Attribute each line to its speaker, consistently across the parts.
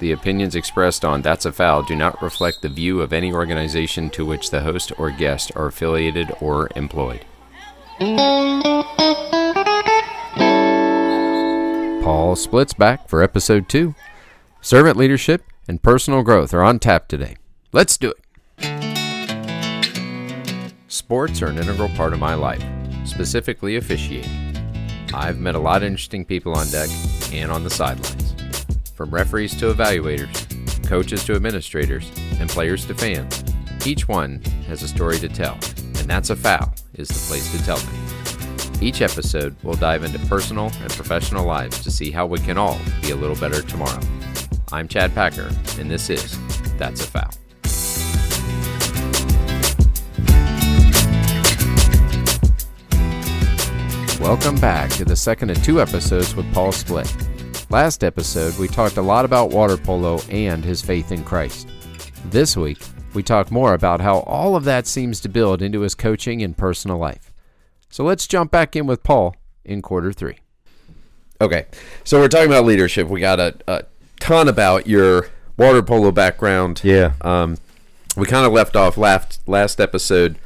Speaker 1: The opinions expressed on That's a Foul do not reflect the view of any organization to which the host or guest are affiliated or employed. Paul Splitt's back for episode two. Servant leadership and personal growth are on tap today. Let's do it. Sports are an integral part of my life, specifically officiating. I've met a lot of interesting people on deck and on the sidelines. From referees to evaluators, coaches to administrators, and players to fans, each one has a story to tell, and That's a Foul is the place to tell them. Each episode we'll dive into personal and professional lives to see how we can all be a little better tomorrow. I'm Chad Packer, and this is That's a Foul. Welcome back to the second of two episodes with Paul Splitt. Last episode, we talked a lot about water polo and his faith in Christ. This week, we talk more about how all of that seems to build into his coaching and personal life. So let's jump back in with Paul in quarter three.
Speaker 2: Okay, so we're talking about leadership. We got a, a ton about your water polo background.
Speaker 3: Yeah.
Speaker 2: Um, we kind of left off last last episode.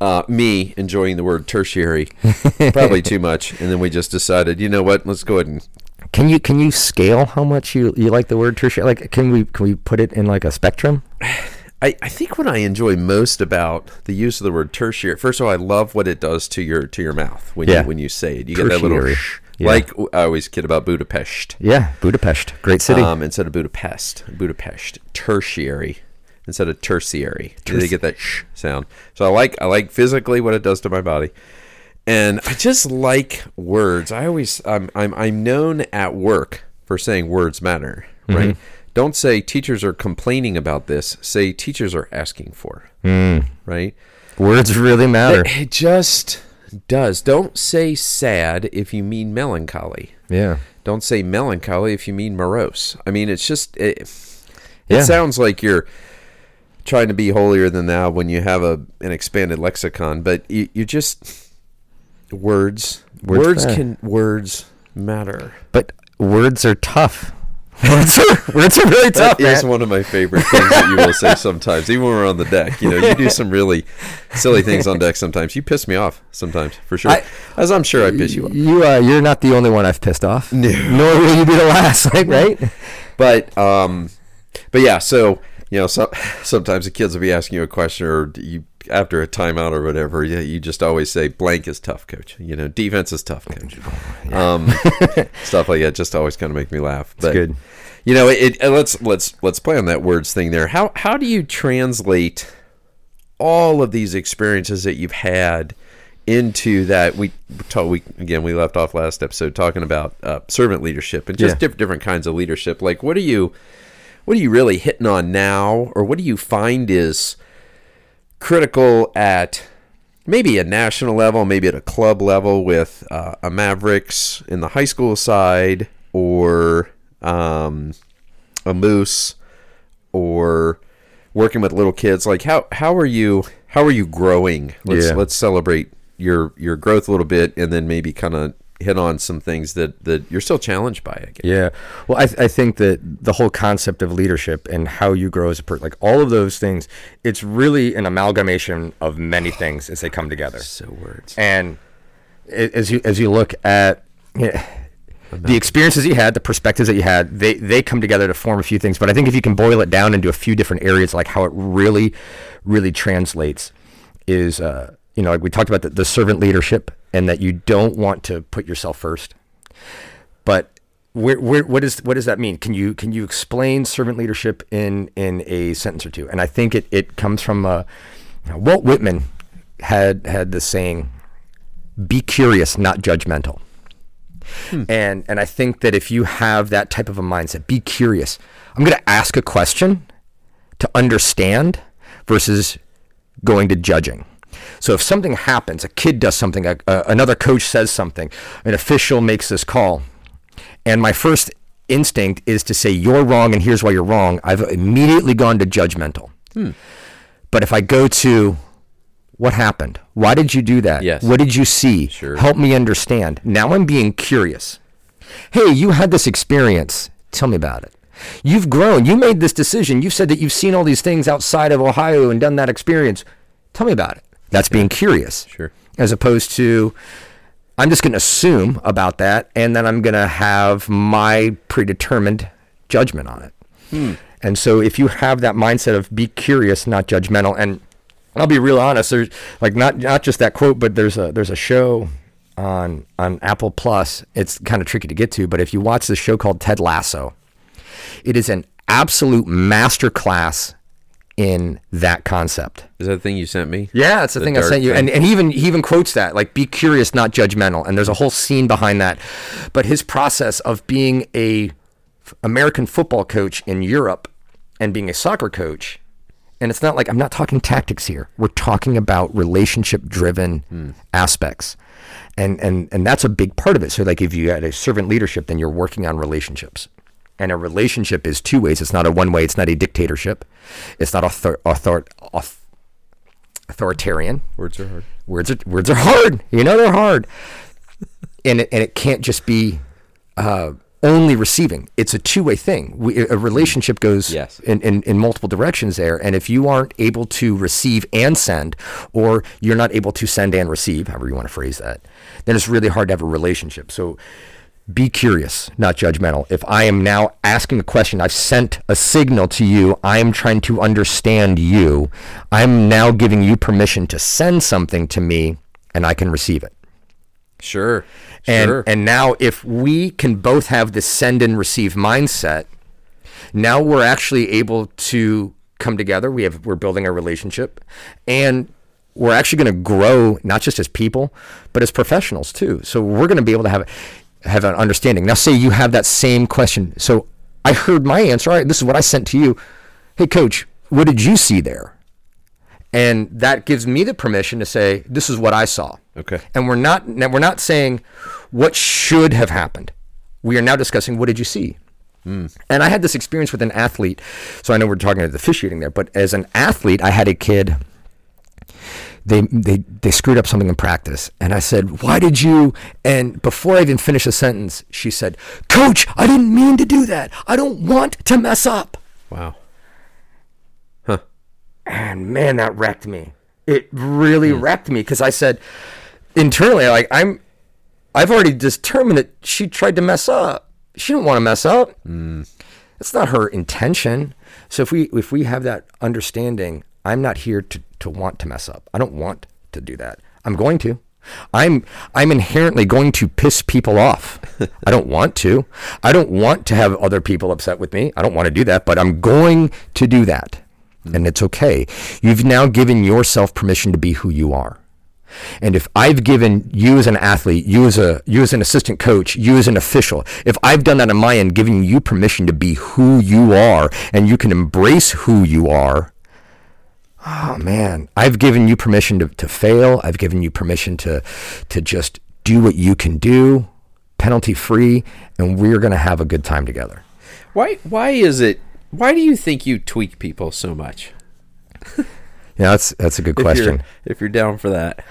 Speaker 2: Uh, me enjoying the word tertiary, probably too much, and then we just decided, you know what? Let's go ahead and
Speaker 3: Can you can you scale how much you, you like the word tertiary? Like, can we can we put it in like a spectrum?
Speaker 2: I, I think what I enjoy most about the use of the word tertiary, first of all, I love what it does to your to your mouth when
Speaker 3: Yeah.
Speaker 2: you when you say it. You get that little
Speaker 3: Tertiary.
Speaker 2: sh,
Speaker 3: Yeah.
Speaker 2: like I always kid about Budapest.
Speaker 3: Yeah, Budapest, great city.
Speaker 2: Um, instead of Budapest, Budapest, tertiary instead of tertiary. They get that sh sound. So I like I like physically what it does to my body, and I just like words. I always I'm I'm I'm known at work for saying words matter. Mm-hmm. Right. Don't say teachers are complaining about this. Say teachers are asking for. Mm. Right.
Speaker 3: Words really matter.
Speaker 2: It just does. Don't say sad if you mean melancholy.
Speaker 3: Yeah.
Speaker 2: Don't say melancholy if you mean morose. I mean, it's just it, it
Speaker 3: Yeah.
Speaker 2: sounds like you're trying to be holier than thou when you have a an expanded lexicon, but you, you just words
Speaker 3: Words
Speaker 2: words, can words matter.
Speaker 3: But words are tough. Words are, words are really tough,
Speaker 2: That is
Speaker 3: man.
Speaker 2: one of my favorite things that you will say sometimes, even when we're on the deck. You know, you do some really silly things on deck sometimes. You piss me off sometimes, for sure.
Speaker 3: I-
Speaker 2: As I'm sure I piss you off.
Speaker 3: You uh, you're not the only one I've pissed off. No. Nor will you be the last, like, right?
Speaker 2: but um but yeah so you know so, sometimes the kids will be asking you a question or do you after a timeout or whatever you, you just always say blank is tough coach. You know defense is tough coach. Um stuff like that just always kind of make me laugh but
Speaker 3: good.
Speaker 2: you know it, it let's let's let's play on that words thing there. How how do you translate all of these experiences that you've had into that? We talk, we again we left off last episode talking about uh, servant leadership and just
Speaker 3: Yeah.
Speaker 2: diff- different kinds of leadership. Like what are you what are you really hitting on now? Or what do you find is critical at maybe a national level maybe at a club level with uh, a mavericks in the high school side or um, a moose or working with little kids like how how are you how are you growing let's
Speaker 3: Yeah.
Speaker 2: let's celebrate your your growth a little bit and then maybe kind of hit on some things that that you're still challenged by I guess.
Speaker 3: Yeah. Well, I, I think that the whole concept of leadership and how you grow as a person, like all of those things, it's really an amalgamation of many things as they come together.
Speaker 2: so words
Speaker 3: And as you as you look at yeah, the experiences you had, the perspectives that you had, they they come together to form a few things. But I think if you can boil it down into a few different areas, like how it really, really translates, is uh, you know like we talked about the, the servant leadership and that you don't want to put yourself first. But where, where, what is what does that mean? Can you can you explain servant leadership in in a sentence or two? And I think it it comes from uh, Walt Whitman had had this saying, "Be curious, not judgmental." And and I think that if you have that type of a mindset, be curious. I'm going to ask a question to understand versus going to judging. So if something happens, a kid does something, a, a, another coach says something, an official makes this call, and my first instinct is to say you're wrong and here's why you're wrong. I've immediately gone to judgmental. Hmm. But if I go to what happened? Why did you do that?
Speaker 2: Yes.
Speaker 3: What did you see?
Speaker 2: Sure.
Speaker 3: Help me understand. Now I'm being curious. Hey, you had this experience. Tell me about it. You've grown. You made this decision. You've said that you've seen all these things outside of Ohio and done that experience. Tell me about it. That's being curious.
Speaker 2: Sure.
Speaker 3: As opposed to, I'm just going to assume about that and then I'm going to have my predetermined judgment on it. Hmm. And so if you have that mindset of be curious, not judgmental, and I'll be real honest, there's like not not just that quote, but there's a there's a show on on Apple Plus. It's kind of tricky to get to, but if you watch the show called Ted Lasso, it is an absolute masterclass in that concept.
Speaker 2: Is that the thing you sent me?
Speaker 3: Yeah, it's the,
Speaker 2: The
Speaker 3: thing I sent you,
Speaker 2: thing.
Speaker 3: and and he even he even quotes that like be curious, not judgmental, and there's a whole scene behind that. But his process of being a American football coach in Europe and being a soccer coach, and it's not like I'm not talking tactics here. We're talking about relationship driven hmm. aspects, and and and that's a big part of it. So like if you had a servant leadership, then you're working on relationships. And a relationship is two ways. It's not a one way. It's not a dictatorship. It's not author, author, auth- authoritarian.
Speaker 2: Words are hard.
Speaker 3: Words are words are hard. You know they're hard, and it, and it can't just be uh, only receiving. It's a two way thing. We, a relationship goes
Speaker 2: Yes.
Speaker 3: in, in in multiple directions there, and if you aren't able to receive and send, or you're not able to send and receive, however you want to phrase that, then it's really hard to have a relationship. So. Be curious, not judgmental. If I am now asking a question, I've sent a signal to you, I am trying to understand you. I'm now giving you permission to send something to me and I can receive it.
Speaker 2: Sure.
Speaker 3: And
Speaker 2: sure.
Speaker 3: and now if we can both have this send and receive mindset, now we're actually able to come together. We have we're building a relationship and we're actually going to grow not just as people, but as professionals too. So we're going to be able to have have an understanding. Now say you have that same question. So I heard my answer. All right, this is what I sent to you. Hey coach, what did you see there? And that gives me the permission to say this is what I saw.
Speaker 2: Okay.
Speaker 3: And we're not now we're not saying what should have happened. We are now discussing what did you see? Hmm. And I had this experience with an athlete. So I know we're talking about the officiating there, but as an athlete, I had a kid. They, they they screwed up something in practice, and I said, "Why did you?" And before I even finished the sentence, she said, "Coach, I didn't mean to do that. I don't want to mess up."
Speaker 2: wow. Huh.
Speaker 3: And man, that wrecked me. It really hmm. wrecked me because I said internally, like I'm, I've already determined that she tried to mess up. She didn't want to mess up. Hmm. It's not her intention. So if we if we have that understanding, I'm not here to to want to mess up. I don't want to do that. I'm going to. I'm I'm inherently going to piss people off. I don't want to. I don't want to have other people upset with me. I don't want to do that, but I'm going to do that. And it's okay. You've now given yourself permission to be who you are. And if I've given you as an athlete, you as a you as an assistant coach, you as an official, if I've done that on my end, giving you permission to be who you are and you can embrace who you are, oh man, I've given you permission to, to fail. I've given you permission to to just do what you can do, penalty free, and we're gonna have a good time together.
Speaker 2: Why why is it why do you think you tweak people so much?
Speaker 3: Yeah, that's that's a good
Speaker 2: If you're-
Speaker 3: question.
Speaker 2: If you're down for that.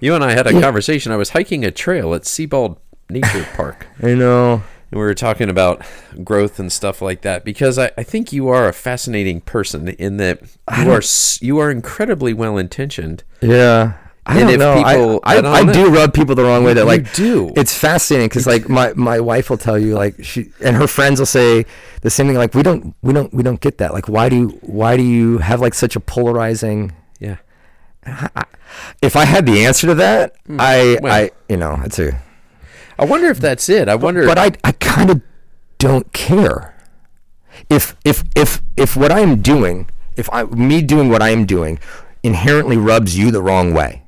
Speaker 2: You and I had a conversation. I was hiking a trail at Sebald Nature Park.
Speaker 3: I know.
Speaker 2: And we were talking about growth and stuff like that because I, I think you are a fascinating person in that you are you are incredibly well intentioned.
Speaker 3: Yeah. I
Speaker 2: And
Speaker 3: don't know. I-
Speaker 2: people-
Speaker 3: I,
Speaker 2: I
Speaker 3: I, do rub people the wrong way. That like
Speaker 2: do.
Speaker 3: It's fascinating because like my, my wife will tell you like she and her friends will say the same thing. Like we don't we don't we don't get that. Like why do you why do you have like such a polarizing?
Speaker 2: Yeah.
Speaker 3: If I had the answer to that, hmm. I
Speaker 2: well.
Speaker 3: I you know it's a
Speaker 2: I wonder if that's it. I wonder
Speaker 3: but I I kind of don't care. If if if if what I'm doing, if I me doing what I am doing, inherently rubs you the wrong way,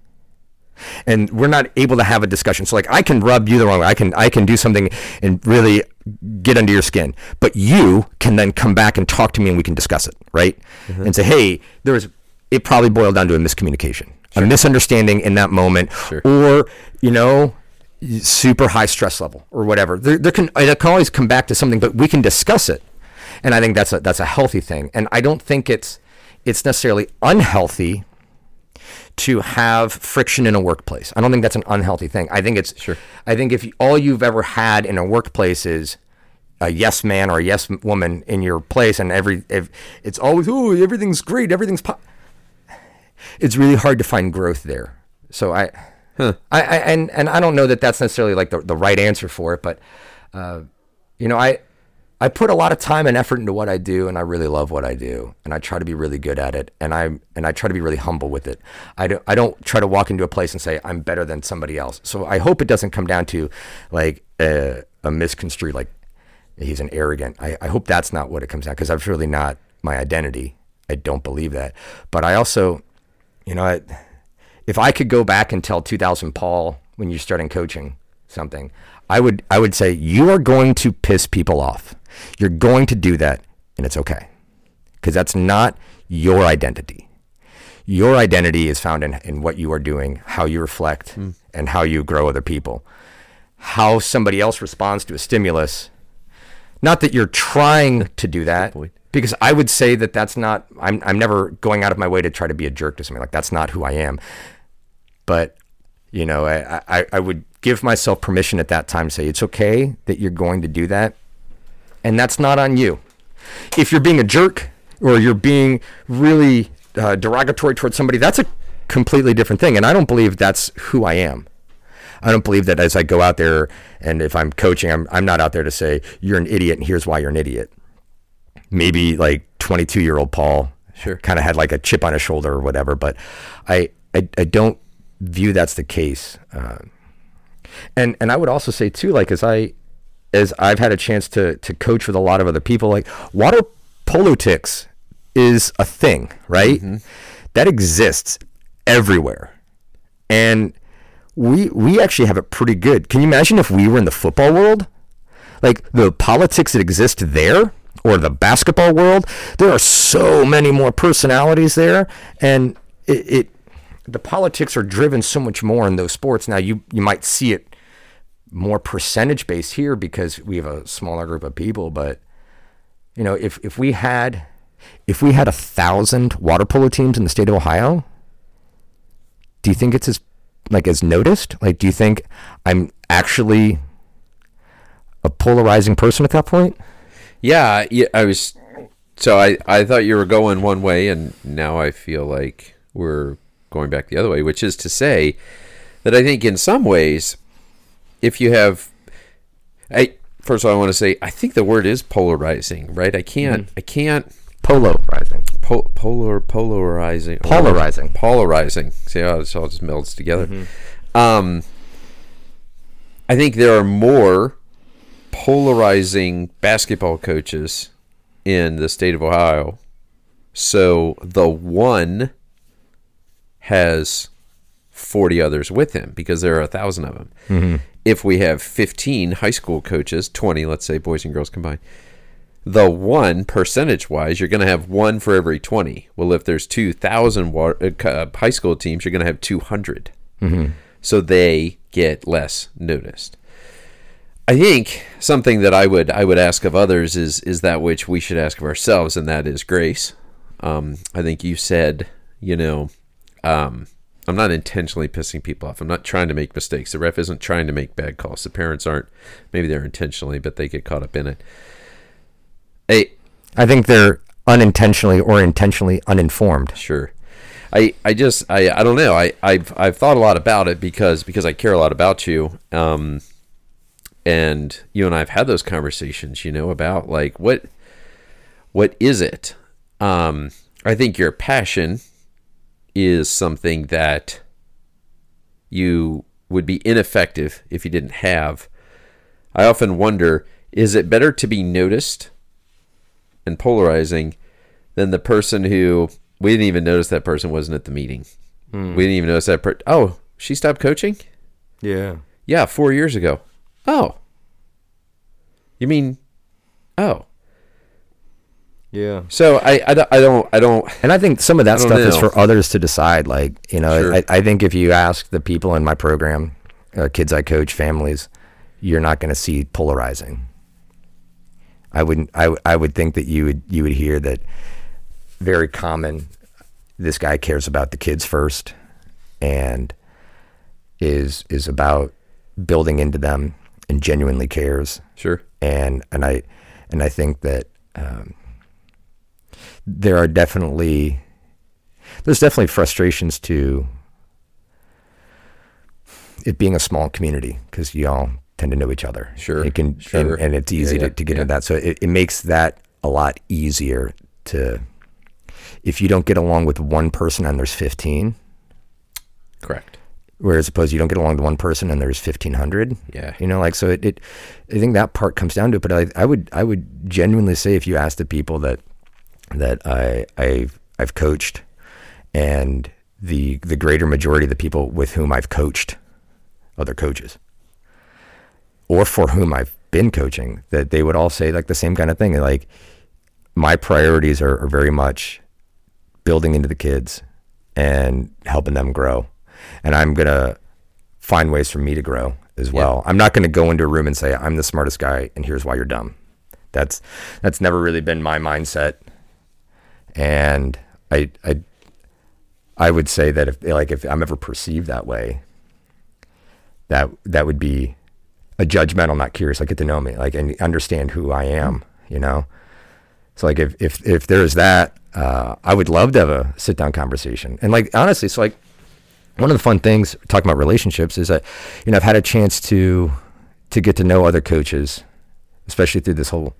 Speaker 3: and we're not able to have a discussion. So like I can rub you the wrong way. I can I can do something and really get under your skin, but you can then come back and talk to me and we can discuss it, right? Mm-hmm. And say, hey, there was it probably boiled down to a miscommunication, a misunderstanding in that moment, or you know super high stress level or whatever. There, there can it can always come back to something, but we can discuss it, and I think that's a that's a healthy thing. And I don't think it's it's necessarily unhealthy to have friction in a workplace. I don't think that's an unhealthy thing. I think it's
Speaker 2: Sure.
Speaker 3: I think if you, all you've ever had in a workplace is a yes man or a yes woman in your place, and every if it's always oh everything's great, everything's po-. it's really hard to find growth there. So I, I, I and and I don't know that that's necessarily like the the right answer for it, but uh, you know I. I put a lot of time and effort into what I do, and I really love what I do, and I try to be really good at it, and I and I try to be really humble with it. I don't I don't try to walk into a place and say I'm better than somebody else. So I hope it doesn't come down to like a, a misconstrued like he's an arrogant. I, I hope that's not what it comes down because that's really not my identity. I don't believe that, but I also, you know, I, if I could go back and tell 2000 Paul when you're starting coaching something, I would I would say you are going to piss people off. You're going to do that, and it's okay, because that's not your identity. Your identity is found in, in what you are doing, how you reflect, hmm. and how you grow other people. How somebody else responds to a stimulus. Not that you're trying to do that, because I would say that that's not. I'm I'm never going out of my way to try to be a jerk to somebody. Like that's not who I am but you know I, I, I would give myself permission at that time to say it's okay that you're going to do that and that's not on you. If you're being a jerk or you're being really uh, derogatory towards somebody that's a completely different thing and i don't believe that's who i am. I don't believe that as i go out there and if i'm coaching i'm, I'm not out there to say you're an idiot and here's why you're an idiot. Maybe like 22 year old paul
Speaker 2: Sure.
Speaker 3: kind of had like a chip on his shoulder or whatever but i i, I don't view that's the case uh, and and i would also say too like as i as i've had a chance to to coach with a lot of other people like water politics is a thing right? That exists everywhere. And we we actually have it pretty good. Can you imagine if we were in the football world? Like the politics that exist there or the basketball world there are so many more personalities there and it, it the politics are driven so much more in those sports now you you might see it more percentage based here because we have a smaller group of people but you know if if we had if we had a thousand water polo teams in the state of ohio do you think it's as like as noticed like do you think i'm actually a polarizing person at that point
Speaker 2: Yeah, yeah, I was. So I, I thought you were going one way, and now I feel like we're going back the other way, which is to say that I think in some ways, if you have, I first of all I want to say I think the word is polarizing, right? I can't, I can't
Speaker 3: polarizing
Speaker 2: po- polar polarizing
Speaker 3: Polarizing.
Speaker 2: polarizing. See how this all just melds together. Um, I think there are more polarizing basketball coaches in the state of Ohio. So the one has 40 others with him because there are a thousand of them. If we have 15 high school coaches, 20, let's say boys and girls combined, the one percentage wise, you're going to have one for every 20. Well, if there's 2,000 wa- uh, uh, high school teams, you're going to have 200. So they get less noticed. I think something that I would I would ask of others is is that which we should ask of ourselves, and that is grace. Um, I think you said, you know, um, I'm not intentionally pissing people off. I'm not trying to make mistakes. The ref isn't trying to make bad calls. The parents aren't. Maybe they're intentionally, but they get caught up in it. Hey,
Speaker 3: i think they're unintentionally or intentionally uninformed
Speaker 2: Sure. I, I just I, I don't know. I, I've I've thought a lot about it because because I care a lot about you. Um and you and I have had those conversations, you know, about like what what is it? Um I think your passion is something that you would be ineffective if you didn't have. I often wonder, is it better to be noticed and polarizing than the person who we didn't even notice that person wasn't at the meeting. Hmm. We didn't even notice that. Per- oh, she stopped coaching.
Speaker 3: yeah
Speaker 2: Yeah, four years ago. Oh, you mean? Oh,
Speaker 3: yeah
Speaker 2: so I, I, don't- I don't I don't
Speaker 3: And I think some of that
Speaker 2: I don't
Speaker 3: stuff is for others to decide. Like, you know,
Speaker 2: Sure.
Speaker 3: I, I think if you ask the people in my program, uh, kids I coach, families, you're not going to see polarizing. I wouldn't. I, w- I would think that you would you would hear that very common. This guy cares about the kids first, and is is about building into them and genuinely cares.
Speaker 2: sure.
Speaker 3: and and I and I think that um, there are definitely there's definitely frustrations to it being a small community because you all tend to know each other.
Speaker 2: Sure,
Speaker 3: it can
Speaker 2: sure.
Speaker 3: And, and it's easy
Speaker 2: Yeah,
Speaker 3: to,
Speaker 2: yeah,
Speaker 3: to get
Speaker 2: yeah.
Speaker 3: into that. So it, it makes that a lot easier to if you don't get along with one person and there's 15
Speaker 2: Correct.
Speaker 3: whereas suppose you don't get along with one person and there's 1500
Speaker 2: Yeah.
Speaker 3: you know like so it, it i think that part comes down to it but I, I would i would genuinely say if you ask the people that that i i've i've coached and the the greater majority of the people with whom i've coached other coaches or for whom i've been coaching that they would all say like the same kind of thing like my priorities are, are very much building into the kids and helping them grow. And I'm going to find ways for me to grow as well. I'm not going to go into a room and say, I'm the smartest guy and here's why you're dumb. That's, that's never really been my mindset. And I, I, I would say that if like, if I'm ever perceived that way, that, that would be a judgmental, not curious. Like get to know me, like, and understand who I am, you know? So like if if if there's that, uh, I would love to have a sit down conversation. And like honestly, so like one of the fun things talking about relationships is that you know I've had a chance to to get to know other coaches, especially through this whole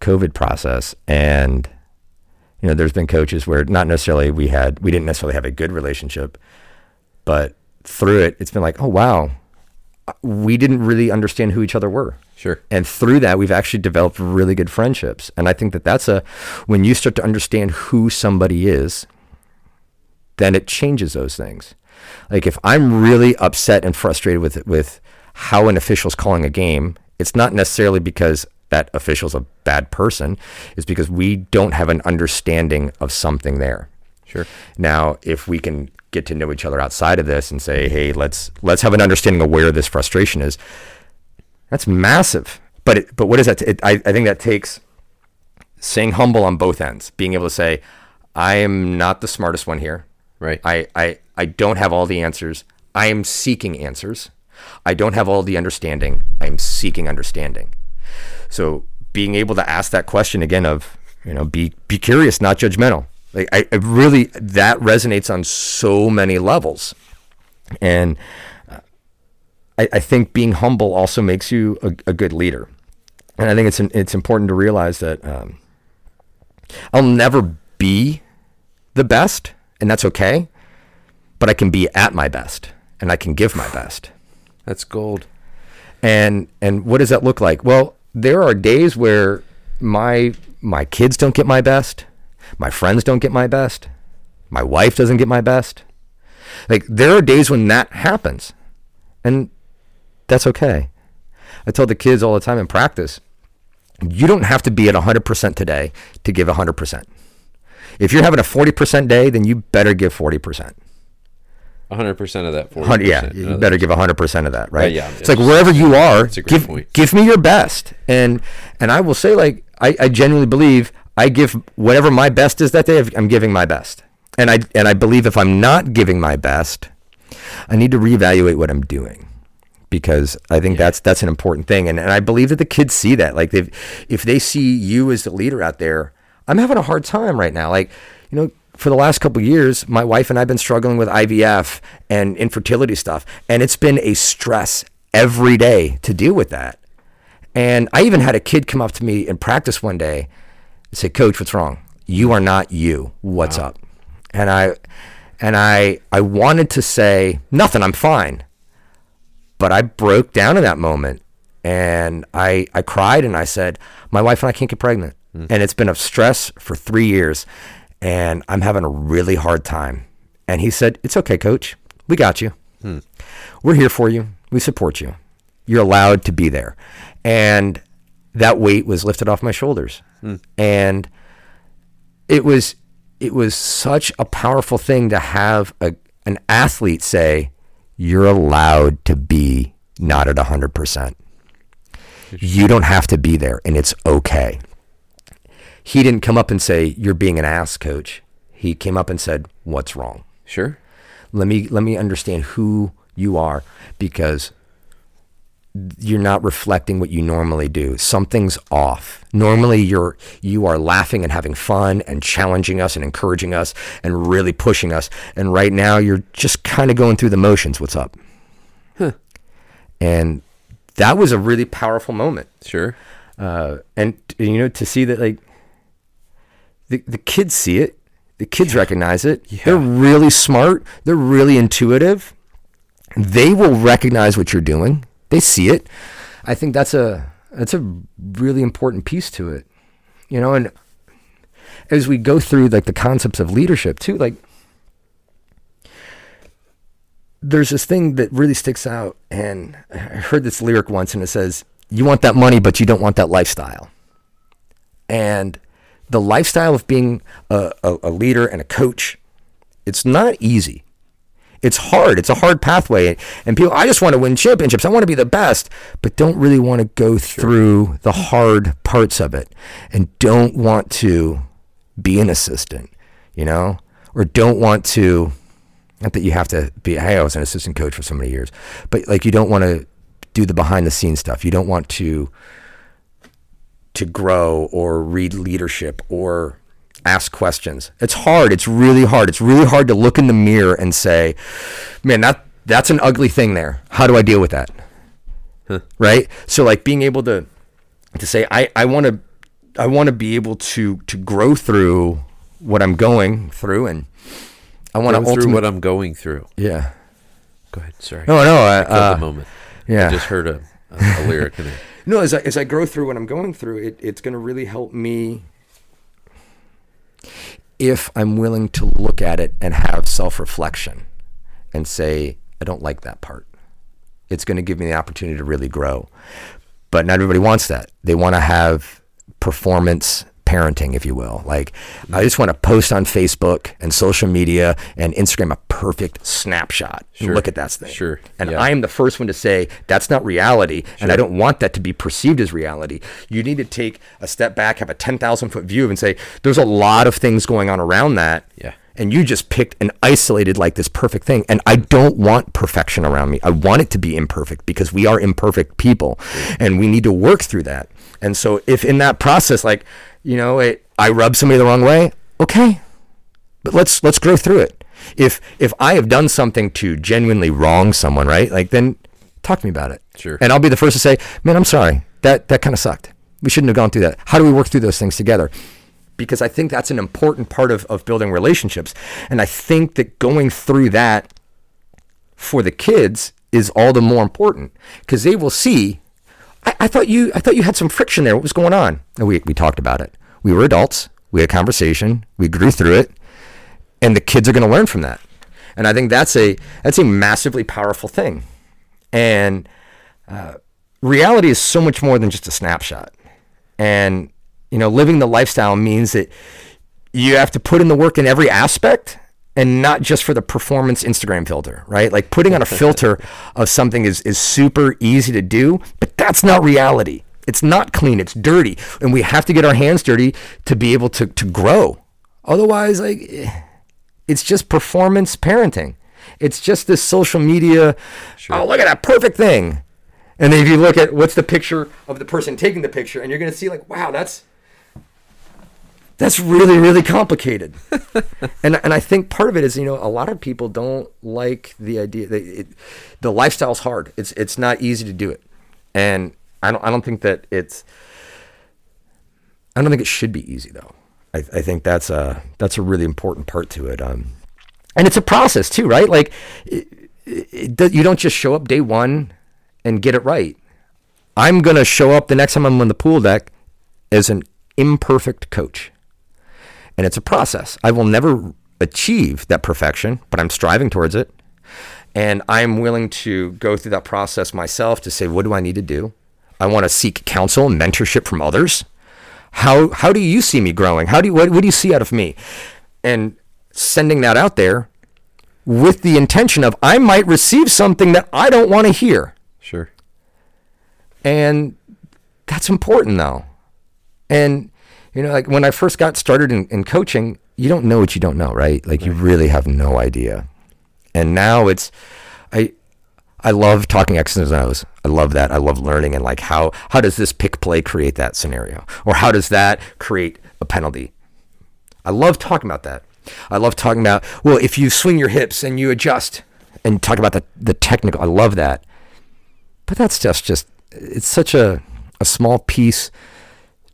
Speaker 3: COVID process. And you know, there's been coaches where not necessarily we had we didn't necessarily have a good relationship, but through it, it's been like, oh wow, we didn't really understand who each other were.
Speaker 2: Sure.
Speaker 3: And through that, we've actually developed really good friendships. And I think that that's a, when you start to understand who somebody is, then it changes those things. Like if I'm really upset and frustrated with with how an official's calling a game, it's not necessarily because that official's a bad person. is because we don't have an understanding of something there.
Speaker 2: Sure.
Speaker 3: Now, if we can get to know each other outside of this and say, "Hey, let's let's have an understanding of where this frustration is," that's massive. But it, but what is that? It, I I think that takes staying humble on both ends, being able to say, "I am not the smartest one here.
Speaker 2: Right.
Speaker 3: I I I don't have all the answers. I am seeking answers. I don't have all the understanding. I am seeking understanding." So being able to ask that question again of you know be be curious, not judgmental. Like I, I really that resonates on so many levels, and uh, I, I think being humble also makes you a, a good leader. And I think it's it's important to realize that um, I'll never be the best, and that's okay. But I can be at my best, and I can give my best.
Speaker 2: That's gold.
Speaker 3: And and what does that look like? Well, there are days where my my kids don't get my best, my friends don't get my best, my wife doesn't get my best. Like there are days when that happens. And that's okay. I tell the kids all the time in practice, you don't have to be at 100% today to give 100%. If you're having a 40% day, then you better give 40%.
Speaker 2: 100% of that. 40%.
Speaker 3: Hun- yeah, you better give hundred percent of that, right?
Speaker 2: Right, yeah,
Speaker 3: it's like wherever you are, give
Speaker 2: point.
Speaker 3: give me your best, and and I will say like I, I genuinely believe I give whatever my best is that day. I'm giving my best, and I and I believe if I'm not giving my best, I need to reevaluate what I'm doing because I think that's that's an important thing, and and I believe that the kids see that. Like if if they see you as the leader out there, I'm having a hard time right now. Like you know, for the last couple of years, my wife and I've been struggling with IVF and infertility stuff, and it's been a stress every day to deal with that. And I even had a kid come up to me in practice one day and say, "Coach, what's wrong? You are not you. What's up?" And I and I I wanted to say, "Nothing. I'm fine." But I broke down in that moment and I, I cried and I said, My wife and I can't get pregnant. Hmm. And it's been a stress for three years and I'm having a really hard time. And he said, It's okay, coach. We got you. Hmm. We're here for you. We support you. You're allowed to be there. And that weight was lifted off my shoulders. Hmm. And it was it was such a powerful thing to have a, an athlete say, You're allowed to be not at 100%. You don't have to be there, and it's okay. He didn't come up and say, You're being an ass, coach. He came up and said, What's wrong?
Speaker 2: Sure.
Speaker 3: Let me let me understand who you are because you're not reflecting what you normally do. Something's off. Normally you're you are laughing and having fun and challenging us and encouraging us and really pushing us. And right now you're just kind of going through the motions. What's up? And that was a really powerful moment.
Speaker 2: Sure.
Speaker 3: Uh, and you know to see that like the the kids see it, the kids recognize it. They're really smart. They're really intuitive. They will recognize what you're doing. They see it. I think that's a that's a really important piece to it. You know, and as we go through like the concepts of leadership too, like there's this thing that really sticks out and I heard this lyric once and it says, You want that money, but you don't want that lifestyle. And the lifestyle of being a, a, a leader and a coach, it's not easy. It's hard. It's a hard pathway. And people, I just want to win championships. I want to be the best, but don't really want to go through the hard parts of it and don't want to be an assistant, you know, or don't want to, not that you have to be, hey, I was an assistant coach for so many years, but like you don't want to do the behind the scenes stuff. You don't want to, to grow or read leadership or ask questions. It's hard. It's really hard. It's really hard to look in the mirror and say, "Man, that that's an ugly thing there. How do I deal with that?" Right? So like being able to to say I I want to I want to be able to to grow through what I'm going through and I want to
Speaker 2: Go through what I'm going through.
Speaker 3: Yeah.
Speaker 2: Go ahead. Sorry.
Speaker 3: No, no, I,
Speaker 2: Felt
Speaker 3: uh,
Speaker 2: the moment.
Speaker 3: yeah.
Speaker 2: I just heard a, a, a lyric in there.
Speaker 3: No, as I, as I grow through what I'm going through, it, it's going to really help me if I'm willing to look at it and have self reflection and say, I don't like that part. It's going to give me the opportunity to really grow. But not everybody wants that. They want to have performance parenting, if you will. Like, I just want to post on Facebook and social media and Instagram a perfect snapshot.
Speaker 2: Sure.
Speaker 3: Look at that thing.
Speaker 2: Sure.
Speaker 3: And
Speaker 2: Yeah.
Speaker 3: I am the first one to say that's not reality, and I don't want that to be perceived as reality. You need to take a step back, have a 10,000 foot view, and say there's a lot of things going on around that.
Speaker 2: Yeah.
Speaker 3: And you just picked and isolated like this perfect thing. And I don't want perfection around me. I want it to be imperfect because we are imperfect people and we need to work through that. And so if in that process, like, you know, it, I rub somebody the wrong way, okay, but let's let's grow through it. If if I have done something to genuinely wrong someone, right? Like then talk to me about it.
Speaker 2: Sure.
Speaker 3: And I'll be the first to say, "Man, I'm sorry. That that kind of sucked. We shouldn't have gone through that. How do we work through those things together?" Because I think that's an important part of, of building relationships. And I think that going through that for the kids is all the more important because they will see I, I thought you I thought you had some friction there. What was going on? And we we talked about it. We were adults. We had a conversation. We grew through it, and the kids are going to learn from that. And I think that's a that's a massively powerful thing. And uh, reality is so much more than just a snapshot. And you know, living the lifestyle means that you have to put in the work in every aspect and not just for the performance Instagram filter, right? Like putting on a filter of something is, is super easy to do, but that's not reality. It's not clean, it's dirty. And we have to get our hands dirty to be able to, to grow. Otherwise, like eh, it's just performance parenting. It's just this social media, oh, look at that perfect thing. And then if you look at what's the picture of the person taking the picture, and you're gonna see like, wow, that's that's really really complicated. And and i think part of it is you know a lot of people don't like the idea that it, the lifestyle's hard. It's it's not easy to do it. And i don't i don't think that it's i don't think it should be easy though. I, I think that's a that's a really important part to it. Um and it's a process too right? Like it, it, you don't just show up day one and get it right. I'm going to show up the next time i'm on the pool deck as an imperfect coach and it's a process. I will never achieve that perfection, but I'm striving towards it. And I'm willing to go through that process myself to say, what do I need to do? I want to seek counsel and mentorship from others. How how do you see me growing? How do you what, what do you see out of me? And sending that out there with the intention of I might receive something that I don't want to hear.
Speaker 2: Sure.
Speaker 3: And that's important though. And you know, like when I first got started in, in coaching, you don't know what you don't know, right? Like you really have no idea. And now it's, I, I love talking X's and O's. I love that. I love learning and like how how does this pick play create that scenario, or how does that create a penalty? I love talking about that. I love talking about well, if you swing your hips and you adjust and talk about the the technical. I love that, but that's just just it's such a a small piece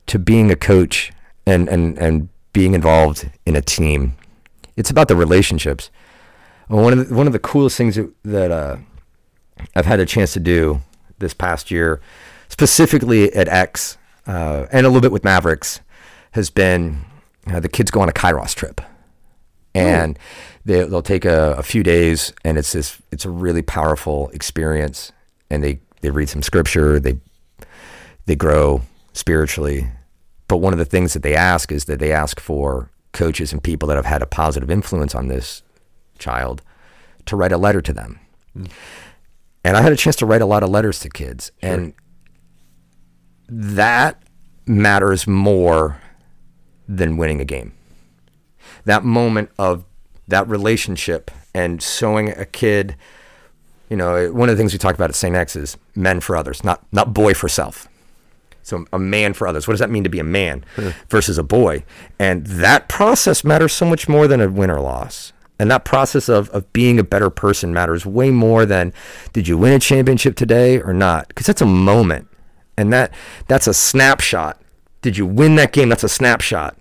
Speaker 3: to being a coach and and and being involved in a team. It's about the relationships. One of the, one of the coolest things that, that uh, I've had a chance to do this past year, specifically at X uh, and a little bit with Mavericks, has been uh, the kids go on a Kairos trip, and they, they'll take a, a few days, and it's this it's a really powerful experience, and they they read some scripture, they they grow spiritually, but one of the things that they ask is that they ask for coaches and people that have had a positive influence on this child to write a letter to them. Hmm. And I had a chance to write a lot of letters to kids. And that matters more than winning a game. That moment of that relationship and showing a kid, you know, one of the things we talk about at St. X is men for others, not not boy for self. So a man for others. What does that mean to be a man versus a boy? And that process matters so much more than a win or loss. And that process of, of being a better person matters way more than did you win a championship today or not? Because that's a moment. And that that's a snapshot. Did you win that game? That's a snapshot.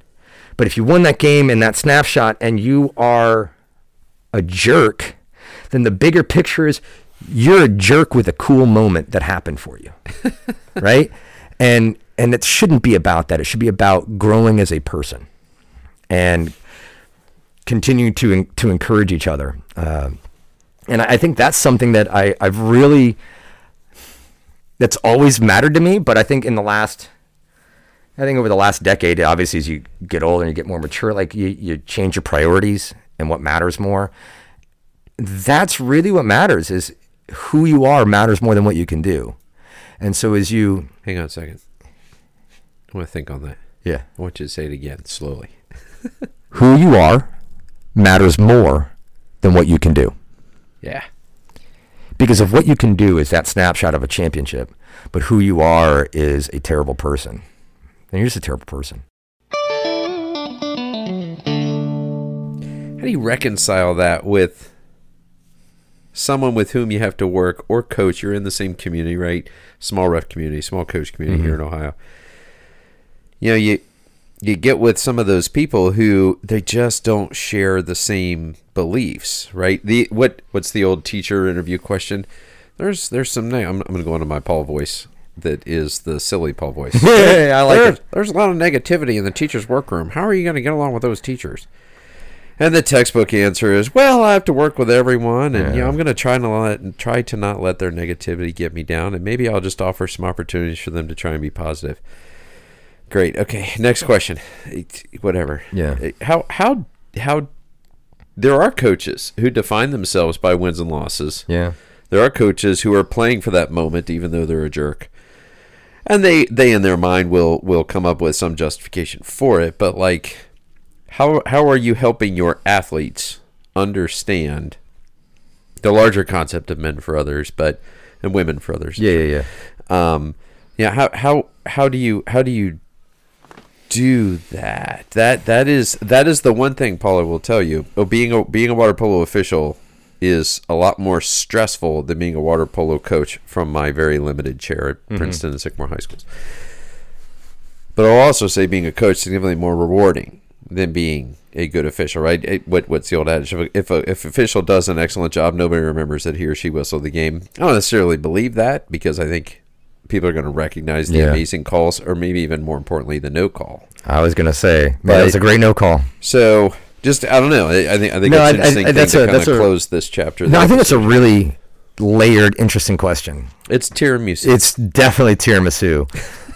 Speaker 3: But if you won that game in that snapshot and you are a jerk, then the bigger picture is you're a jerk with a cool moment that happened for you. right? And and it shouldn't be about that. It should be about growing as a person and continuing to to encourage each other. Uh, and I, think that's something that I, I've really that's always mattered to me. But I think in the last I think over the last decade, obviously, as you get older and you get more mature, like you, you change your priorities and what matters more. That's really what matters is who you are matters more than what you can do. And so as you,
Speaker 2: Hang on a second. I want to think on that.
Speaker 3: yeah,
Speaker 2: I want you to say it again slowly.
Speaker 3: who you are matters more than what you can do.
Speaker 2: Yeah.
Speaker 3: Because of what you can do is that snapshot of a championship, but who you are is a terrible person. And you're just a terrible person.
Speaker 2: How do you reconcile that with someone with whom you have to work or coach? You're in the same community, right? Small ref community, small coach community here in mm-hmm. Ohio. You know, you you get with some of those people who they just don't share the same beliefs, right? The what what's the old teacher interview question? There's there's some neg- I'm, I'm going to go into my Paul voice that is the silly Paul voice.
Speaker 3: hey, I like
Speaker 2: there's,
Speaker 3: it.
Speaker 2: there's a lot of negativity in the teacher's workroom. How are you going to get along with those teachers? And the textbook answer is, well, I have to work with everyone, and you know,
Speaker 3: Yeah.
Speaker 2: I'm going to try to let try to not let their negativity get me down, and maybe I'll just offer some opportunities for them to try and be positive. Great. Okay. Next question. Whatever.
Speaker 3: Yeah.
Speaker 2: How how how there are coaches who define themselves by wins and losses.
Speaker 3: Yeah.
Speaker 2: There are coaches who are playing for that moment, even though they're a jerk, and they they in their mind will will come up with some justification for it. But like, how how are you helping your athletes understand the larger concept of men for others, but and women for others?
Speaker 3: Yeah, yeah, yeah.
Speaker 2: um yeah how how how do you how do you do that? That that is that is the one thing paula will tell you. Oh, being a being a water polo official is a lot more stressful than being a water polo coach from my very limited chair at princeton and sycamore high schools. But i'll also say being a coach is significantly more rewarding than being a good official right? It- what what's the old adage? If a, if official does an excellent job nobody remembers that he or she whistled the game. I don't necessarily believe that because i think people are going to recognize the
Speaker 3: Yeah.
Speaker 2: amazing calls or maybe even more importantly the no call.
Speaker 3: I was gonna say, man, that was a great no call.
Speaker 2: so just i don't know. I, I think i think
Speaker 3: No,
Speaker 2: that's
Speaker 3: I-
Speaker 2: interesting
Speaker 3: I-
Speaker 2: thing
Speaker 3: that's
Speaker 2: to
Speaker 3: a- that's a-
Speaker 2: close this chapter
Speaker 3: No, I think it's a really layered, interesting question.
Speaker 2: it's tiramisu.
Speaker 3: It's definitely tiramisu,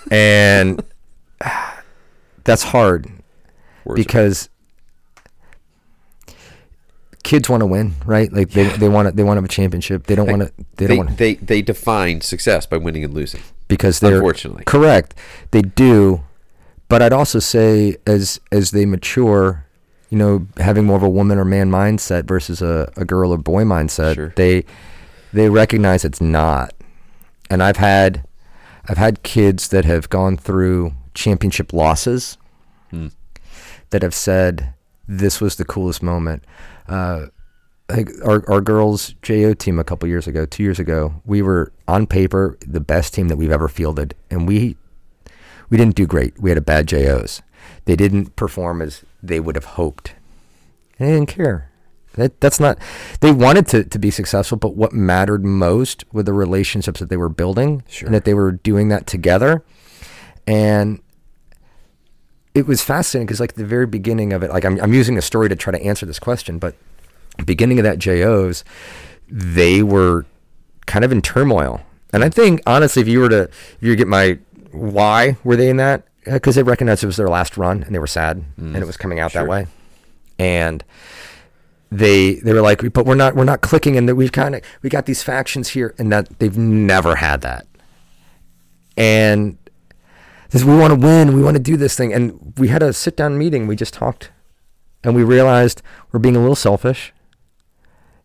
Speaker 3: and that's hard
Speaker 2: Words
Speaker 3: because kids want to win, right? Like they, they want to they want to have a championship. They don't want to they,
Speaker 2: they,
Speaker 3: don't want
Speaker 2: they they define success by winning and losing
Speaker 3: because they're
Speaker 2: unfortunately.
Speaker 3: correct. They do, but I'd also say as as they mature, you know, having more of a woman or man mindset versus a, a girl or boy mindset,
Speaker 2: Sure.
Speaker 3: they they recognize it's not. And I've had I've had kids that have gone through championship losses that have said this was the coolest moment. Uh, like our our girls JO team a couple years ago, two years ago, we were on paper the best team that we've ever fielded, and we we didn't do great. We had a bad JOs. They didn't perform as they would have hoped. And they didn't care. That that's not. They wanted to to be successful, but what mattered most were the relationships that they were building,
Speaker 2: Sure.
Speaker 3: and that they were doing that together. And it was fascinating because like the very beginning of it, like I'm I'm using a story to try to answer this question, but beginning of that JOs, they were kind of in turmoil. And I think honestly, if you were to if you get my why were they in that uh, because they recognized it was their last run and they were sad mm-hmm. and it was coming out
Speaker 2: Sure.
Speaker 3: that way, and they they were like, but we're not we're not clicking and that we've kind of we got these factions here and that they've never had that, and this we want to win, we want to do this thing, and we had a sit down meeting. We just talked, and we realized we're being a little selfish,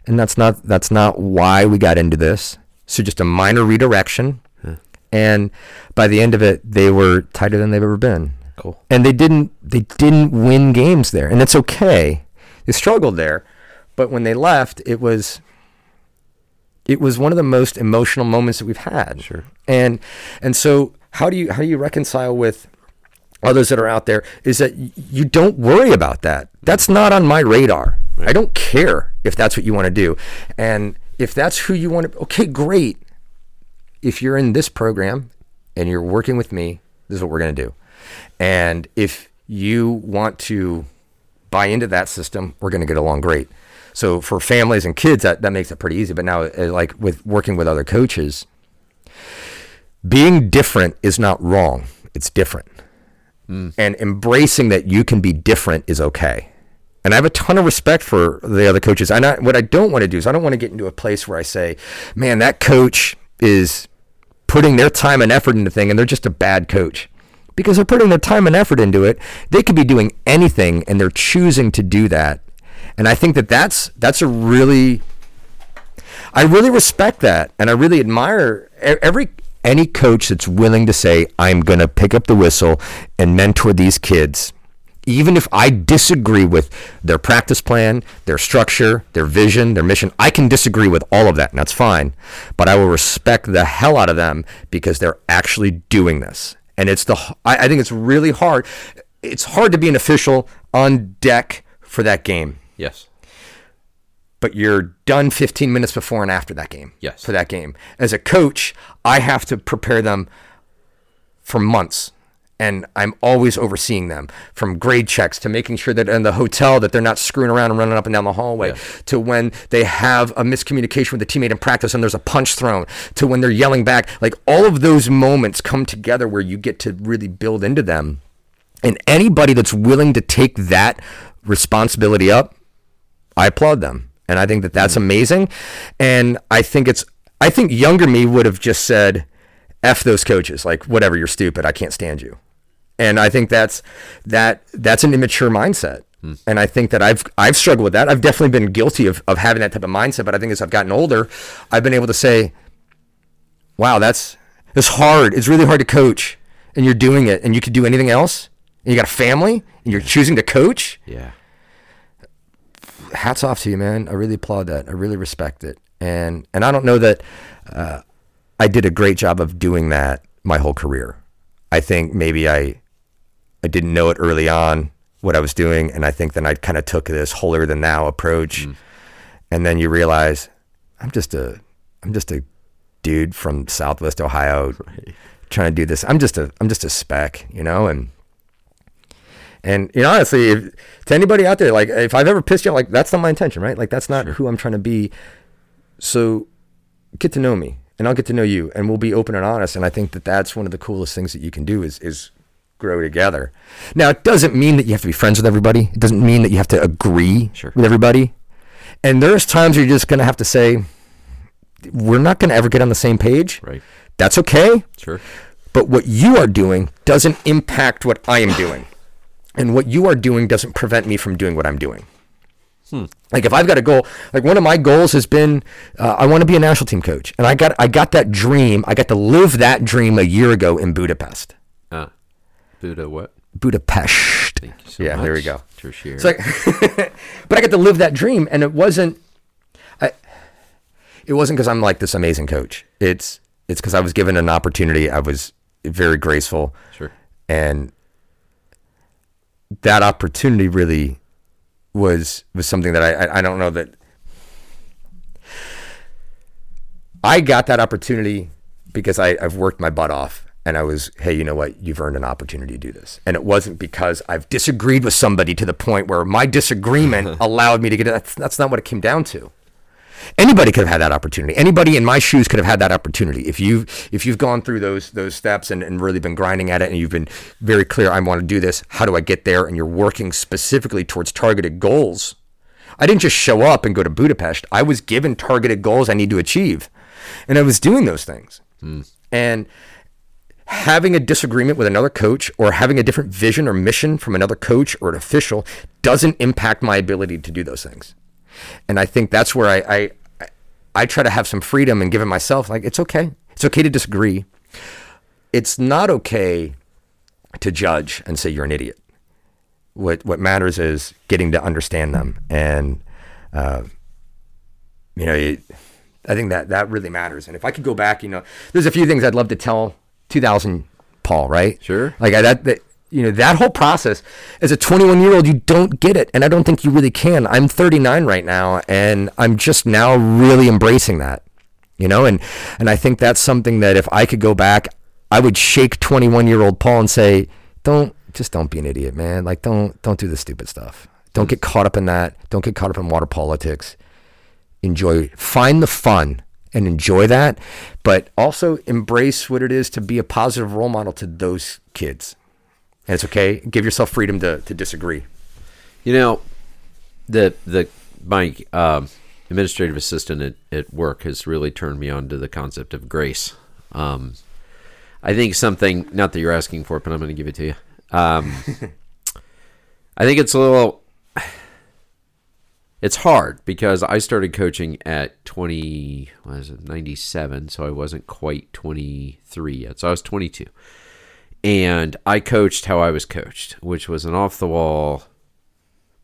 Speaker 3: and that's not that's not why we got into this. So just a minor redirection, and by the end of it, they were tighter than they've ever been
Speaker 2: Cool.
Speaker 3: and they didn't they didn't win games there and it's okay they struggled there but when they left it was it was one of the most emotional moments that we've had
Speaker 2: Sure.
Speaker 3: and and so how do you how do you reconcile with others that are out there is that you don't worry about that that's not on my radar i don't care if that's what you want to do and if that's who you want to okay great if you're in this program and you're working with me, this is what we're going to do. And if you want to buy into that system, we're going to get along great. So for families and kids, that, that makes it pretty easy. But now, uh, like with working with other coaches, being different is not wrong. It's different. Hmm. And embracing that you can be different is okay. And I have a ton of respect for the other coaches. And I, what I don't want to do is I don't want to get into a place where I say, man, that coach is putting their time and effort into thing and they're just a bad coach. Because they're putting their time and effort into it. They could be doing anything and they're choosing to do that. And I think that that's that's a really I really respect that, and I really admire every any coach that's willing to say, "I'm going to pick up the whistle and mentor these kids." Even if I disagree with their practice plan, their structure, their vision, their mission, I can disagree with all of that, and that's fine. But I will respect the hell out of them because they're actually doing this. And it's the I think it's really hard. It's hard to be an official on deck for that game
Speaker 2: Yes.
Speaker 3: But you're done 15 minutes before and after that game.
Speaker 2: Yes.
Speaker 3: For that game. As a coach, I have to prepare them for months. And I'm always overseeing them from grade checks to making sure that in the hotel that they're not screwing around and running up and down the hallway
Speaker 2: Yeah.
Speaker 3: to when they have a miscommunication with a teammate in practice and there's a punch thrown to when they're yelling back. Like all of those moments come together where you get to really build into them. And anybody that's willing to take that responsibility up, I applaud them. And I think that that's hmm. amazing. And I think it's, I think younger me would have just said, F those coaches, like, whatever, you're stupid. I can't stand you. And I think that's, that, that's an immature mindset. Hmm. And I think that I've, I've struggled with that. I've definitely been guilty of, of having that type of mindset. But I think as I've gotten older, I've been able to say, wow, that's, it's hard. It's really hard to coach and you're doing it and you could do anything else. And you got a family and you're choosing to coach
Speaker 2: Yeah.
Speaker 3: Hats off to you, man. I really applaud that. I really respect it. And and I don't know that uh, I did a great job of doing that my whole career. I think maybe I I didn't know it early on what I was doing, and I think then I kind of took this holier than thou approach. And then you realize I'm just a I'm just a dude from Southwest Ohio trying to do this. I'm just a I'm just a speck, you know, and and you know, honestly, if, to anybody out there, like if I've ever pissed you, off, like that's not my intention, right? Like that's not who I'm trying to be. So get to know me, and I'll get to know you, and we'll be open and honest. And I think that that's one of the coolest things that you can do is is grow together. Now, it doesn't mean that you have to be friends with everybody. It doesn't mean that you have to agree
Speaker 2: Sure.
Speaker 3: with everybody. And there's times you're just gonna have to say, we're not gonna ever get on the same page.
Speaker 2: Right.
Speaker 3: That's okay.
Speaker 2: Sure.
Speaker 3: But what you are doing doesn't impact what I am doing. And what you are doing doesn't prevent me from doing what I'm doing. Like if I've got a goal, like one of my goals has been, uh, I want to be a national team coach, and I got I got that dream. I got to live that dream a year ago in Budapest.
Speaker 2: Uh, Buddha, what?
Speaker 3: Budapest.
Speaker 2: Thank you so
Speaker 3: yeah, there we go.
Speaker 2: Tertiary.
Speaker 3: It's like, but I got to live that dream, and it wasn't. I, it wasn't because I'm like this amazing coach. It's it's because I was given an opportunity. I was very graceful,
Speaker 2: sure.
Speaker 3: and that opportunity really was was something that I I, I don't know that I got that opportunity because I, I've worked my butt off and I was, hey, you know what? You've earned an opportunity to do this. And it wasn't because I've disagreed with somebody to the point where my disagreement allowed me to get it. That's, that's not what it came down to. Anybody could have had that opportunity. Anybody in my shoes could have had that opportunity. If you've if you've gone through those those steps and, and really been grinding at it and you've been very clear, I want to do this, how do I get there? And you're working specifically towards targeted goals. I didn't just show up and go to Budapest. I was given targeted goals I need to achieve. And I was doing those things. Hmm. And having a disagreement with another coach or having a different vision or mission from another coach or an official doesn't impact my ability to do those things. And I think that's where I, I I try to have some freedom and give it myself like it's okay. It's okay to disagree. It's not okay to judge and say you're an idiot. What what matters is getting to understand them, and uh, you know, it, I think that that really matters. And if I could go back, you know, there's a few things I'd love to tell 2000 Paul, right?
Speaker 2: Sure.
Speaker 3: Like I, that, that you know that whole process as a 21 year old you don't get it and i don't think you really can. I'm 39 right now and i'm just now really embracing that you know and and i think that's something that if i could go back i would shake 21 year old paul and say don't just don't be an idiot man. Like don't don't do the stupid stuff. Don't get caught up in that. Don't get caught up in water politics. Enjoy find the fun and enjoy that but also embrace what it is to be a positive role model to those kids and it's okay. Give yourself freedom to, to disagree.
Speaker 2: You know, the the my um, administrative assistant at, at work has really turned me on to the concept of grace. Um, I think something not that you're asking for, but I'm going to give it to you. Um, I think it's a little. It's hard because I started coaching at 20, what is it, 97, so I wasn't quite 23 yet. So I was 22 and I coached how I was coached, which was an off the wall.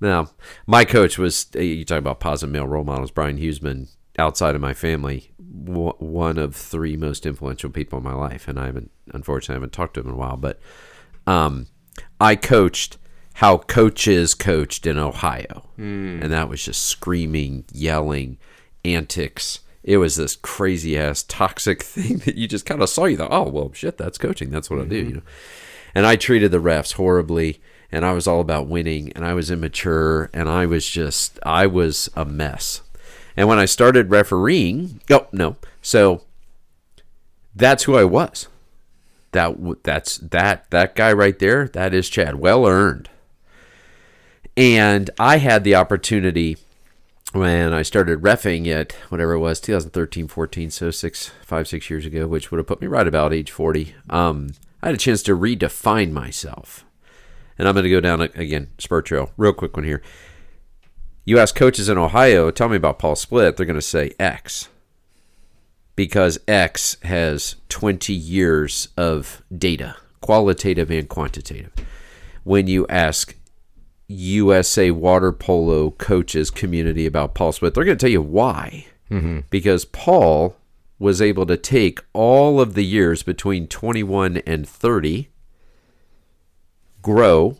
Speaker 2: Now, my coach was you talk about positive male role models. Brian Huseman, outside of my family, w- one of three most influential people in my life, and I haven't, unfortunately, I haven't talked to him in a while. But um, I coached how coaches coached in Ohio, and that was just screaming, yelling, antics it was this crazy ass toxic thing that you just kind of saw. You thought, oh well, shit, that's coaching. That's what I do, mm-hmm. you know. And I treated the refs horribly, and I was all about winning, and I was immature, and I was just, I was a mess. And when I started refereeing, oh no, so that's who I was. That that's that that guy right there. That is Chad. Well earned. And I had the opportunity when I started refing at whatever it was, 2013, 14, so six, five, six years ago, which would have put me right about age 40. Um, I had a chance to redefine myself. And I'm going to go down again, spur trail, real quick one here. You ask coaches in Ohio, tell me about Paul Splitt, they're going to say X. Because X has 20 years of data, qualitative and quantitative. When you ask USA water polo coaches community about Paul Splitt. They're going to tell you why. Mm-hmm. Because Paul was able to take all of the years between 21 and 30, grow,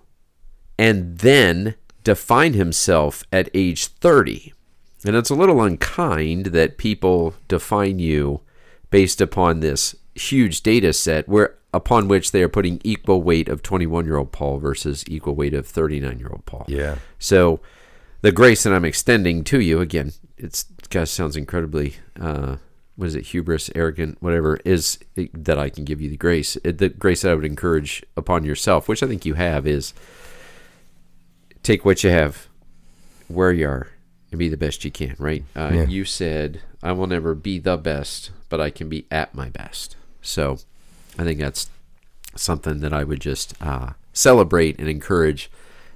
Speaker 2: and then define himself at age 30. And it's a little unkind that people define you based upon this huge data set where upon which they are putting equal weight of 21 year old Paul versus equal weight of 39 year old Paul.
Speaker 3: Yeah.
Speaker 2: So the grace that I'm extending to you, again, it's gosh, sounds incredibly, uh, what is it, hubris, arrogant, whatever, is that I can give you the grace. The grace that I would encourage upon yourself, which I think you have, is take what you have, where you are, and be the best you can, right? Uh,
Speaker 3: Yeah.
Speaker 2: You said, I will never be the best, but I can be at my best. So I think that's something that I would just uh, celebrate and encourage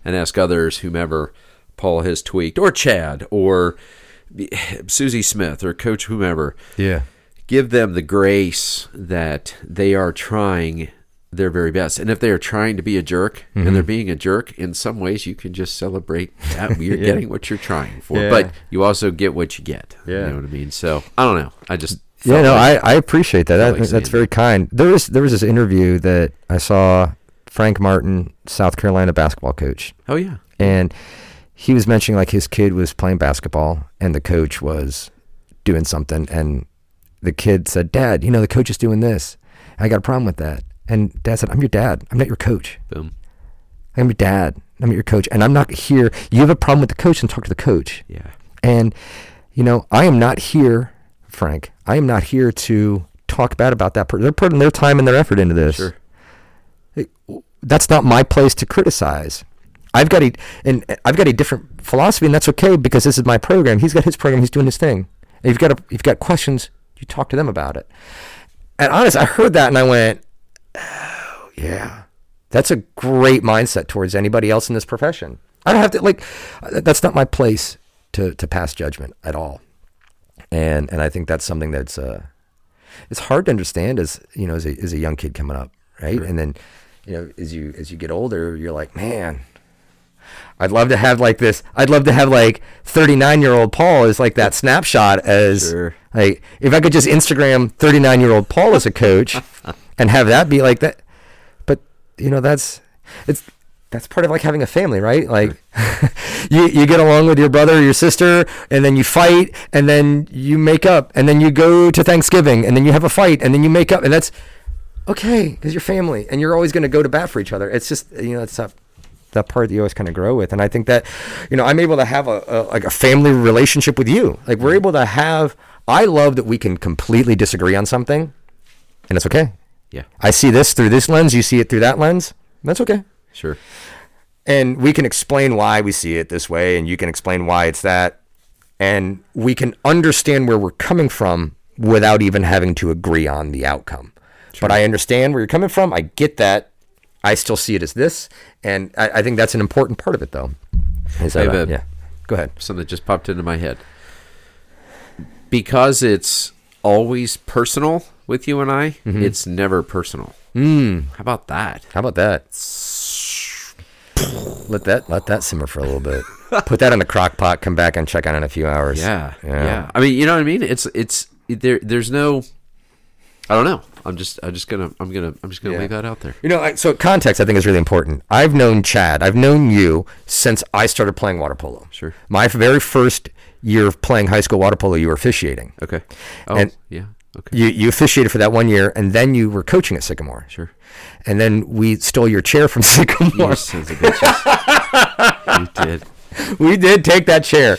Speaker 2: and ask others, whomever, Paul has tweaked, or Chad, or Susie Smith, or Coach whomever.
Speaker 3: Yeah.
Speaker 2: Give them the grace that they are trying their very best. And if they are trying to be a jerk and
Speaker 3: Mm-hmm.
Speaker 2: they're being a jerk, in some ways you can just celebrate that you're getting what you're trying for.
Speaker 3: Yeah.
Speaker 2: But you also get what you get.
Speaker 3: Yeah.
Speaker 2: You know what I mean? So I don't know. I just
Speaker 3: Yeah, no,
Speaker 2: like-
Speaker 3: I, I appreciate that.
Speaker 2: like
Speaker 3: that's very kind. There was there was this interview that I saw Frank Martin, South Carolina basketball coach,
Speaker 2: Oh yeah.
Speaker 3: and he was mentioning like his kid was playing basketball and the coach was doing something and the kid said, "Dad, you know the coach is doing this. I got a problem with that." And dad said, "I'm your dad. I'm not your coach.
Speaker 2: Boom.
Speaker 3: I'm your dad. I'm not your coach, and I'm not here. You have a problem with the coach, and talk to the coach."
Speaker 2: Yeah.
Speaker 3: And, you know, I am not here, Frank. I am not here to talk bad about that person. They're putting their time and their effort into this.
Speaker 2: Sure.
Speaker 3: That's not my place to criticize. I've got a and I've got a different philosophy, and that's okay because this is my program. He's got his program. He's doing his thing. And you've got a, you've got questions. You talk to them about it. And honest, I heard that and I went, oh yeah, that's a great mindset towards anybody else in this profession. I don't have to like. uh, That's not my place to to pass judgment at all. And and I think that's something that's uh, it's hard to understand as you know as a as a young kid coming up, right? And then you know as you as you get older, you're like, man, I'd love to have like this. I'd love to have like 39 year old Paul is like that snapshot as
Speaker 2: Sure.
Speaker 3: like if I could just Instagram 39 year old Paul as a coach and have that be like that. But you know that's it's that's part of like having a family, right? Like you you get along with your brother or your sister, and then you fight, and then you make up, and then you go to Thanksgiving, and then you have a fight, and then you make up, and that's okay because you're family, and you're always going to go to bat for each other. It's just you know it's that that part that you always kind of grow with, and I think that you know I'm able to have a, a like a family relationship with you. Like we're able to have. I love that we can completely disagree on something, and it's okay.
Speaker 2: Yeah.
Speaker 3: I see this through this lens, you see it through that lens. That's okay
Speaker 2: Sure.
Speaker 3: and we can explain why we see it this way and you can explain why it's that and we can understand where we're coming from without even having to agree on the outcome but i understand where you're coming from i get that i still see it as this and i, I think that's an important part of it though Is that
Speaker 2: I have
Speaker 3: right?
Speaker 2: a-
Speaker 3: yeah go ahead
Speaker 2: Something just popped into my head. Because it's always personal with you and I,
Speaker 3: Mm-hmm.
Speaker 2: it's never personal. Mm. How about that?
Speaker 3: how about that let that let that simmer for a little bit put that in the crock pot come back and check on it in a few hours
Speaker 2: Yeah, yeah. I mean, you know what I mean? It's it's there. There's no. I don't know. I'm just. I'm just gonna. I'm gonna. I'm just gonna
Speaker 3: Yeah.
Speaker 2: leave that out there.
Speaker 3: You know, I- so context I think is really important. I've known Chad, I've known you since I started playing water polo.
Speaker 2: Sure.
Speaker 3: My very first year of playing high school water polo, you were officiating.
Speaker 2: Okay. Oh,
Speaker 3: And-
Speaker 2: yeah. Okay.
Speaker 3: You you officiated for that one year, and then you were coaching at Sycamore.
Speaker 2: Sure.
Speaker 3: And then we stole your chair from Sycamore.
Speaker 2: You sons of bitches. you did.
Speaker 3: we did take that chair.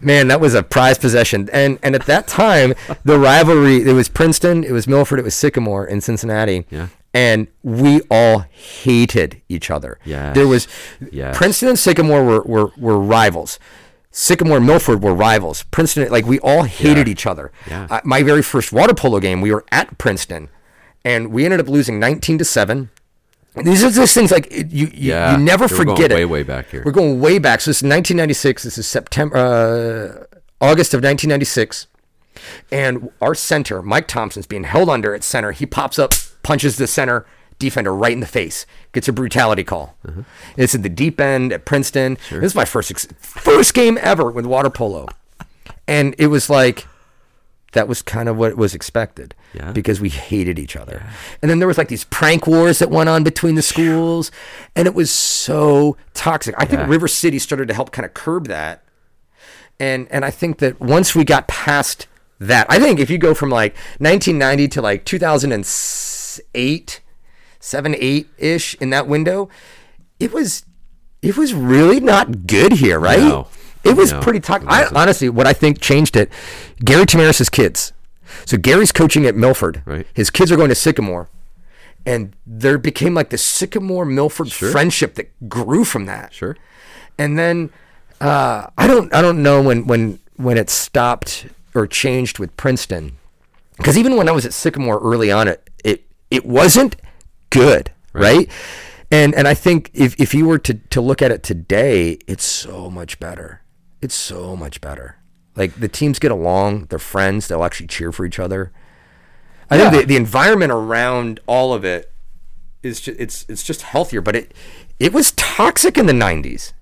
Speaker 3: Man, that was a prized possession. And and at that time, the rivalry it was Princeton, it was Milford, it was Sycamore in Cincinnati.
Speaker 2: Yeah.
Speaker 3: And we all hated each other.
Speaker 2: Yeah.
Speaker 3: There was
Speaker 2: Yes.
Speaker 3: Princeton and Sycamore were, were, were rivals. Sycamore and Milford were rivals. Princeton, like we all hated
Speaker 2: Yeah.
Speaker 3: each other.
Speaker 2: Yeah.
Speaker 3: Uh, my very first water polo game, we were at Princeton, and we ended up losing 19 to seven. These are just things like you you,
Speaker 2: Yeah.
Speaker 3: you never
Speaker 2: We're going
Speaker 3: forget it.
Speaker 2: way, way back here.
Speaker 3: We're going way back. So this is 1996. This is September, uh, August of 1996. And our center, Mike Thompson's being held under at center. He pops up, punches the center defender right in the face, gets a brutality call.
Speaker 2: Uh-huh.
Speaker 3: It's at the deep end at Princeton. This is my first ex- first game ever with water polo, and it was like that was kind of what was expected
Speaker 2: Yeah.
Speaker 3: because we hated each other. And then there was like these prank wars that went on between the schools, and it was so toxic. I think
Speaker 2: Yeah.
Speaker 3: River City started to help kind of curb that. And and I think that once we got past that, I think if you go from like 1990 to like 2008, 7 8 ish in that window, it was it was really not good here, right?
Speaker 2: No.
Speaker 3: It was
Speaker 2: No,
Speaker 3: pretty toxic. I, honestly, what I think changed it, Gary Tamaris's kids. So Gary's coaching at Milford.
Speaker 2: Right.
Speaker 3: His kids are going to Sycamore. And there became like the Sycamore Milford friendship that grew from that.
Speaker 2: Sure.
Speaker 3: And then uh, I don't I don't know when when when it stopped or changed with Princeton. Because even when I was at Sycamore early on, it it, it wasn't good, right? And and I think if if you were to to look at it today, it's so much better. It's so much better. Like the teams get along, they're friends, they'll actually cheer for each other. I
Speaker 2: Yeah.
Speaker 3: think the, the environment around all of it is just, it's it's just healthier, but it it was toxic in the 90s.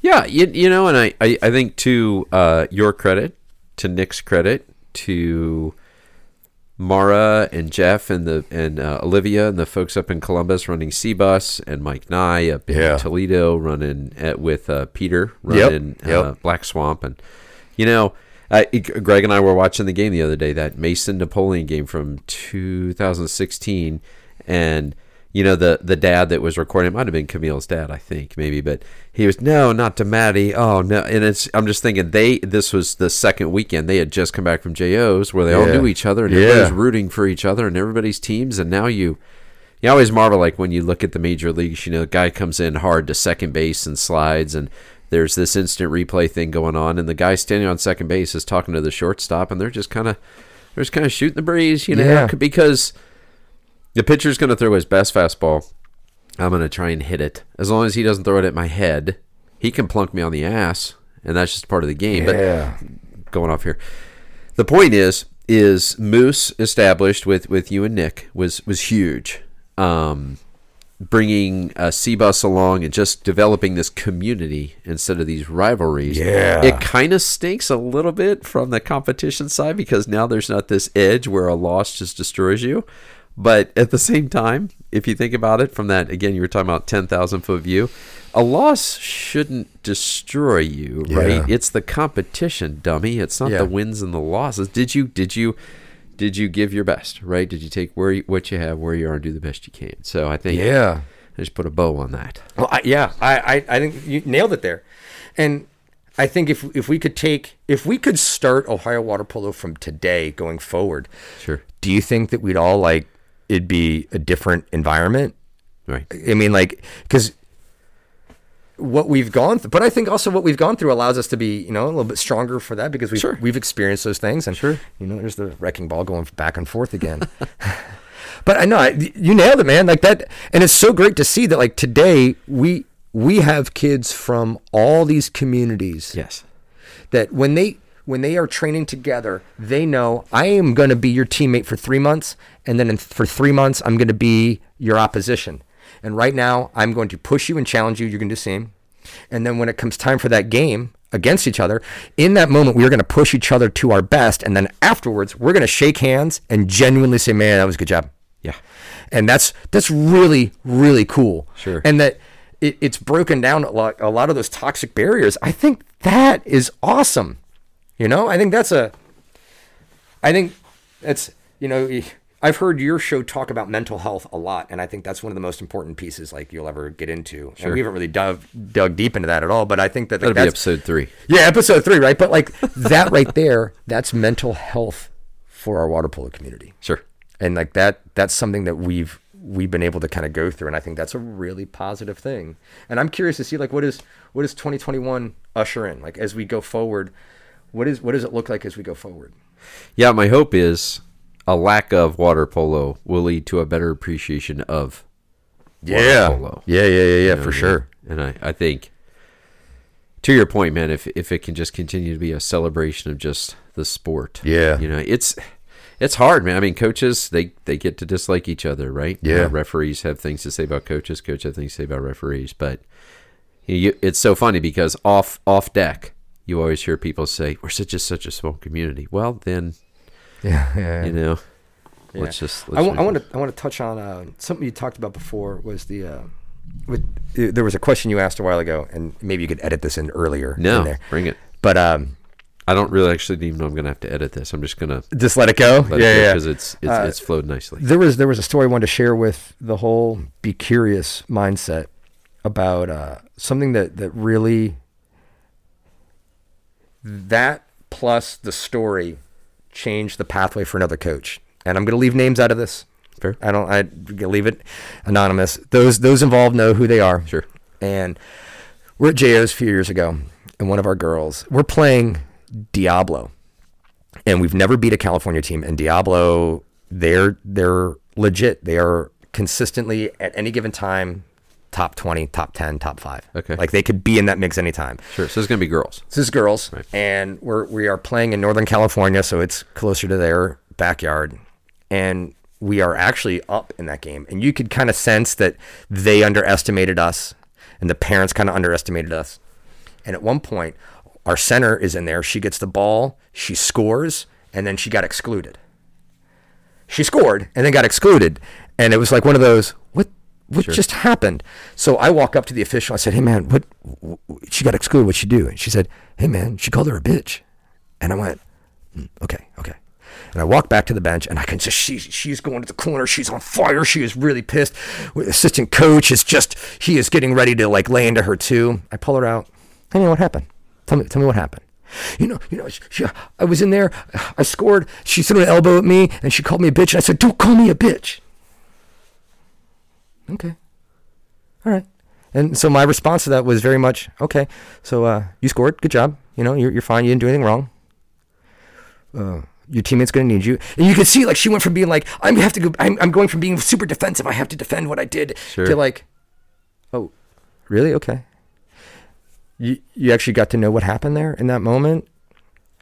Speaker 2: Yeah, you, you know, and I, I, I think to uh, your credit, to Nick's credit, to Mara and Jeff and the and uh, Olivia and the folks up in Columbus running C-Bus and Mike Nye up in
Speaker 3: Yeah.
Speaker 2: Toledo running at, with uh, Peter
Speaker 3: Yep,
Speaker 2: running
Speaker 3: yep.
Speaker 2: Uh, Black Swamp and you know. Uh, Greg and I were watching the game the other day, that Mason Napoleon game from 2016, and you know the the dad that was recording it might have been Camille's dad, I think maybe, but he was no, not to Maddie. Oh no, and it's I'm just thinking they this was the second weekend they had just come back from JOs where they all knew each other and
Speaker 3: Yeah.
Speaker 2: everybody's rooting for each other and everybody's teams, and now you. You always marvel like when you look at the major leagues, you know, the guy comes in hard to second base and slides and there's this instant replay thing going on and the guy standing on second base is talking to the shortstop and they're just kind of they're just kind of shooting the breeze, you know,
Speaker 3: Yeah.
Speaker 2: because the pitcher's going to throw his best fastball. I'm going to try and hit it. As long as he doesn't throw it at my head, he can plunk me on the ass, and that's just part of the game.
Speaker 3: Yeah.
Speaker 2: But going off here, the point is, is Moose established with with you and Nick was was huge. Um, bringing uh, C-Bus along and just developing this community instead of these rivalries.
Speaker 3: Yeah.
Speaker 2: It kind of stinks a little bit from the competition side because now there's not this edge where a loss just destroys you. But at the same time, if you think about it from that, again, you were talking about 10,000 foot view, a loss shouldn't destroy you,
Speaker 3: Yeah.
Speaker 2: right? It's the competition, dummy. It's not
Speaker 3: Yeah.
Speaker 2: the wins and the losses. Did you, did you, did you give your best, right? Did you take where you, what you have, where you are, and do the best you can? So I think
Speaker 3: Yeah.
Speaker 2: I just put a bow on that.
Speaker 3: Well, I, yeah, I, I, I think you nailed it there. And I think if if we could take if we could start Ohio water polo from today going forward,
Speaker 2: Sure.
Speaker 3: do you think that we'd all like it'd be a different environment?
Speaker 2: Right.
Speaker 3: I mean, like because what we've gone through, but I think also what we've gone through allows us to be, you know, a little bit stronger for that because we've
Speaker 2: Sure.
Speaker 3: we've experienced those things, and
Speaker 2: Sure.
Speaker 3: you know, there's the wrecking ball going back and forth again. but I know I, you nailed it, man. Like that, and it's so great to see that. Like today, we we have kids from all these communities
Speaker 2: Yes.
Speaker 3: that when they when they are training together, they know I am going to be your teammate for three months, and then in, for three months I'm going to be your opposition. And right now I'm going to push you and challenge you. You're going to do the same. And then when it comes time for that game against each other, in that moment we are going to push each other to our best, and then afterwards we're going to shake hands and genuinely say, "Man, that was a good job."
Speaker 2: Yeah.
Speaker 3: and that's that's really really cool.
Speaker 2: Sure.
Speaker 3: and that it, it's broken down a lot a lot of those toxic barriers. I think that is awesome. You know, I think that's a. I think that's you know I've heard your show talk about mental health a lot, and I think that's one of the most important pieces like you'll ever get into. And we haven't really dug dug deep into that at all, but I think that like,
Speaker 2: That'll be episode three.
Speaker 3: yeah, episode three, right? But like that right there, that's mental health for our water polo community
Speaker 2: Sure.
Speaker 3: and like that that's something that we've we've been able to kind of go through and i think that's a really positive thing and i'm curious to see like what is what is 2021 usher in like as we go forward what is what does it look like as we go forward
Speaker 2: Yeah, my hope is a lack of water polo will lead to a better appreciation of water polo.
Speaker 3: yeah yeah yeah yeah
Speaker 2: You know
Speaker 3: for sure?
Speaker 2: And I, I think to your point, man, if if it can just continue to be a celebration of just the sport.
Speaker 3: Yeah.
Speaker 2: You know, it's it's hard, man. I mean, coaches they they get to dislike each other, right?
Speaker 3: Yeah.
Speaker 2: referees have things to say about coaches, coaches have things to say about referees, but you, it's so funny because off off deck, you always hear people say, "We're such a such a small community." Well, then
Speaker 3: yeah yeah,
Speaker 2: you know,
Speaker 3: Yeah.
Speaker 2: let's just.
Speaker 3: I
Speaker 2: Let's
Speaker 3: want, want to I want to touch on uh, something you talked about before was the uh, with, uh, there was a question you asked a while ago and maybe you could edit this in earlier in
Speaker 2: No,
Speaker 3: there.
Speaker 2: bring it.
Speaker 3: but um
Speaker 2: I don't really actually even know I'm going to have to edit this. I'm just going to
Speaker 3: just let it go
Speaker 2: let
Speaker 3: yeah
Speaker 2: it
Speaker 3: yeah
Speaker 2: because it's it's,
Speaker 3: Uh,
Speaker 2: it's flowed nicely.
Speaker 3: there was there was a story I wanted to share with the whole be curious mindset about uh, something that that really that plus the story changed the pathway for another coach. And I'm going to leave names out of this.
Speaker 2: Fair.
Speaker 3: I don't. I leave it anonymous. Those those involved know who they are.
Speaker 2: Sure.
Speaker 3: And we're at JO's a few years ago, and one of our girls, we're playing Diablo, and we've never beat a California team. And Diablo, they're they're legit. They are consistently at any given time top 20, top 10, top 5.
Speaker 2: Okay.
Speaker 3: Like they could be in that mix anytime.
Speaker 2: Sure. So it's going to be girls.
Speaker 3: This is girls, and we're we are playing in Northern California, so it's closer to their backyard, and we are actually up in that game, and you could kind of sense that they underestimated us, and the parents kind of underestimated us, and at one point, our center is in there. She gets the ball, she scores, and then she got excluded. She scored and then got excluded, and it was like one of those what. What just happened? So I walk up to the official. I said, "Hey man, what? w- She got excluded. What'd she do?" And she said, "Hey man, she called her a bitch." And I went, "Hmm, "Okay, okay." And I walk back to the bench, and I can just she she's going to the corner. She's on fire. She is really pissed. Assistant coach is just he is getting ready to like lay into her too. I pull her out. Hey man, what happened? Tell me, tell me what happened. You know, you know, she, she- I was in there. I scored. She threw an elbow at me, and she called me a bitch. And I said, "Don't call me a bitch." Okay. All right. And so my response to that was very much, okay, so uh, you scored. Good job. You know, you're, you're fine. You didn't do anything wrong. Uh, your teammate's going to need you. And you could see, like, she went from being like, I'm have to go, I'm, I'm going from being super defensive. I have to defend what I did
Speaker 2: Sure.
Speaker 3: to like, oh, really? Okay. You, you actually got to know what happened there in that moment.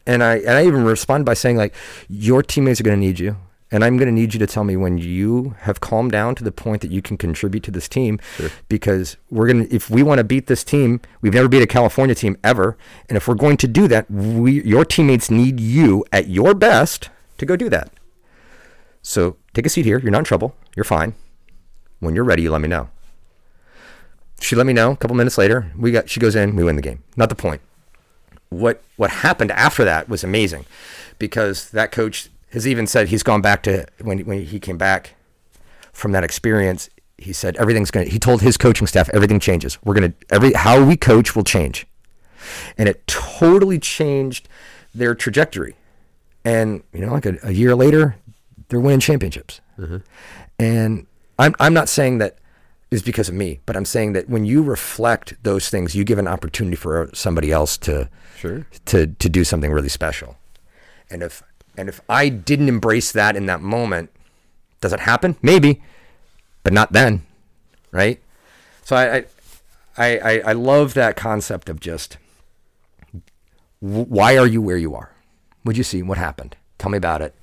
Speaker 3: And I, and I even respond by saying, like, your teammates are going to need you. And I'm going to need you to tell me when you have calmed down to the point that you can contribute to this team. Because we're going to, if we want to beat this team, we've never beat a California team ever. And if we're going to do that, we, your teammates need you at your best to go do that. So take a seat here. You're not in trouble. You're fine. When you're ready, you let me know. She let me know a couple minutes later. We got, she goes in, we win the game. Not the point what what happened after that was amazing because that coach has even said he's gone back to when when he came back from that experience he said everything's going to he told his coaching staff everything changes. We're going to every how we coach will change. And it totally changed their trajectory. And you know like a, a year later they're winning championships. Mm-hmm. And I'm, I'm not saying that is because of me but i'm saying that when you reflect those things you give an opportunity for somebody else to
Speaker 2: Sure.
Speaker 3: to to do something really special. And if and if I didn't embrace that in that moment, does it happen? Maybe, but not then, right? So I I I, I, love that concept of just why are you where you are? What'd you see? What happened? Tell me about it.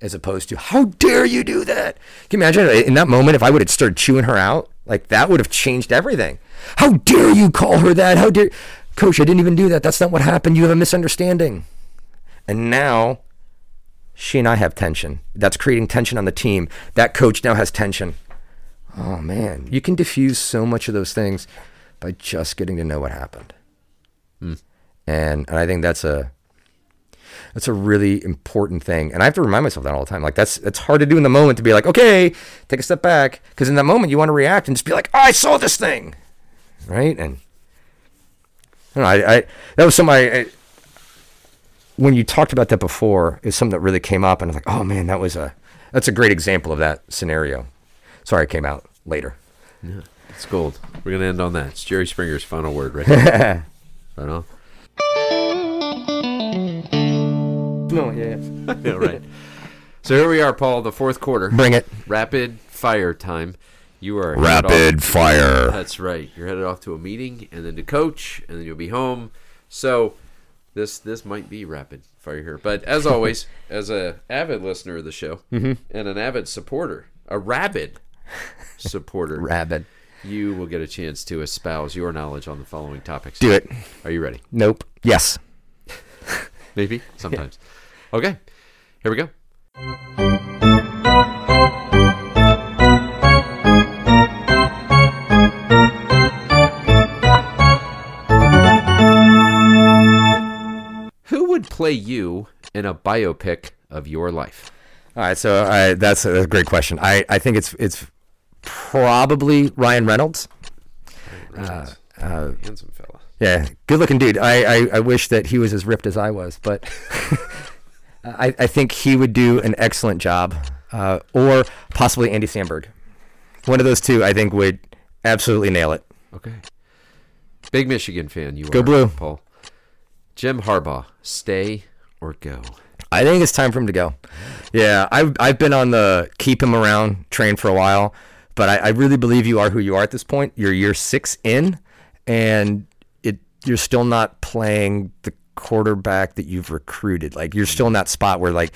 Speaker 3: As opposed to how dare you do that? Can you imagine in that moment if I would have started chewing her out? Like that would have changed everything. How dare you call her that? How dare Coach, I didn't even do that. That's not what happened. You have a misunderstanding. And now she and I have tension. That's creating tension on the team. That coach now has tension. Oh man, you can diffuse so much of those things by just getting to know what happened. Hmm. And, and I think that's a that's a really important thing. And I have to remind myself that all the time. Like that's it's hard to do in the moment to be like, okay, take a step back, because in that moment you want to react and just be like, oh, I saw this thing, right? And I, don't know, I, I that was something I, I when you talked about that before is something that really came up, and I was like, oh man, that was a that's a great example of that scenario. Sorry, it came out later.
Speaker 2: Yeah, It's gold. We're going to end on that. It's Jerry Springer's final word, right? right on.
Speaker 3: No, yeah,
Speaker 2: Yeah, right. So here we are, Paul, the fourth quarter.
Speaker 3: bring it.
Speaker 2: Rapid fire time. You are
Speaker 3: Rapid
Speaker 2: off-
Speaker 3: fire.
Speaker 2: That's right. You're headed off to a meeting and then to coach and then you'll be home. So this this might be rapid fire here. But as always, as a avid listener of the show
Speaker 3: Mm-hmm.
Speaker 2: and an avid supporter, a rabid supporter,
Speaker 3: Rabid.
Speaker 2: you will get a chance to espouse your knowledge on the following topics.
Speaker 3: Do it.
Speaker 2: Are you ready?
Speaker 3: Nope. Yes.
Speaker 2: Maybe sometimes. Okay, here we go. Would play you in a biopic of your life?
Speaker 3: All right, so I, that's a, that's a great question. I, I think it's it's probably Ryan Reynolds.
Speaker 2: Uh, Handsome fella.
Speaker 3: Yeah, good looking dude. I, I, I wish that he was as ripped as I was, but I, I think he would do an excellent job. Uh, or possibly Andy Samberg. One of those two, I think, would absolutely nail it.
Speaker 2: Okay. Big Michigan fan, you
Speaker 3: Go
Speaker 2: are,
Speaker 3: Blue.
Speaker 2: Paul. Jim Harbaugh, stay or go?
Speaker 3: I think it's time for him to go. Yeah, I've I've been on the keep him around train for a while, but I, I really believe you are who you are at this point. You're year six in, and it you're still not playing the quarterback that you've recruited. Like you're still in that spot where like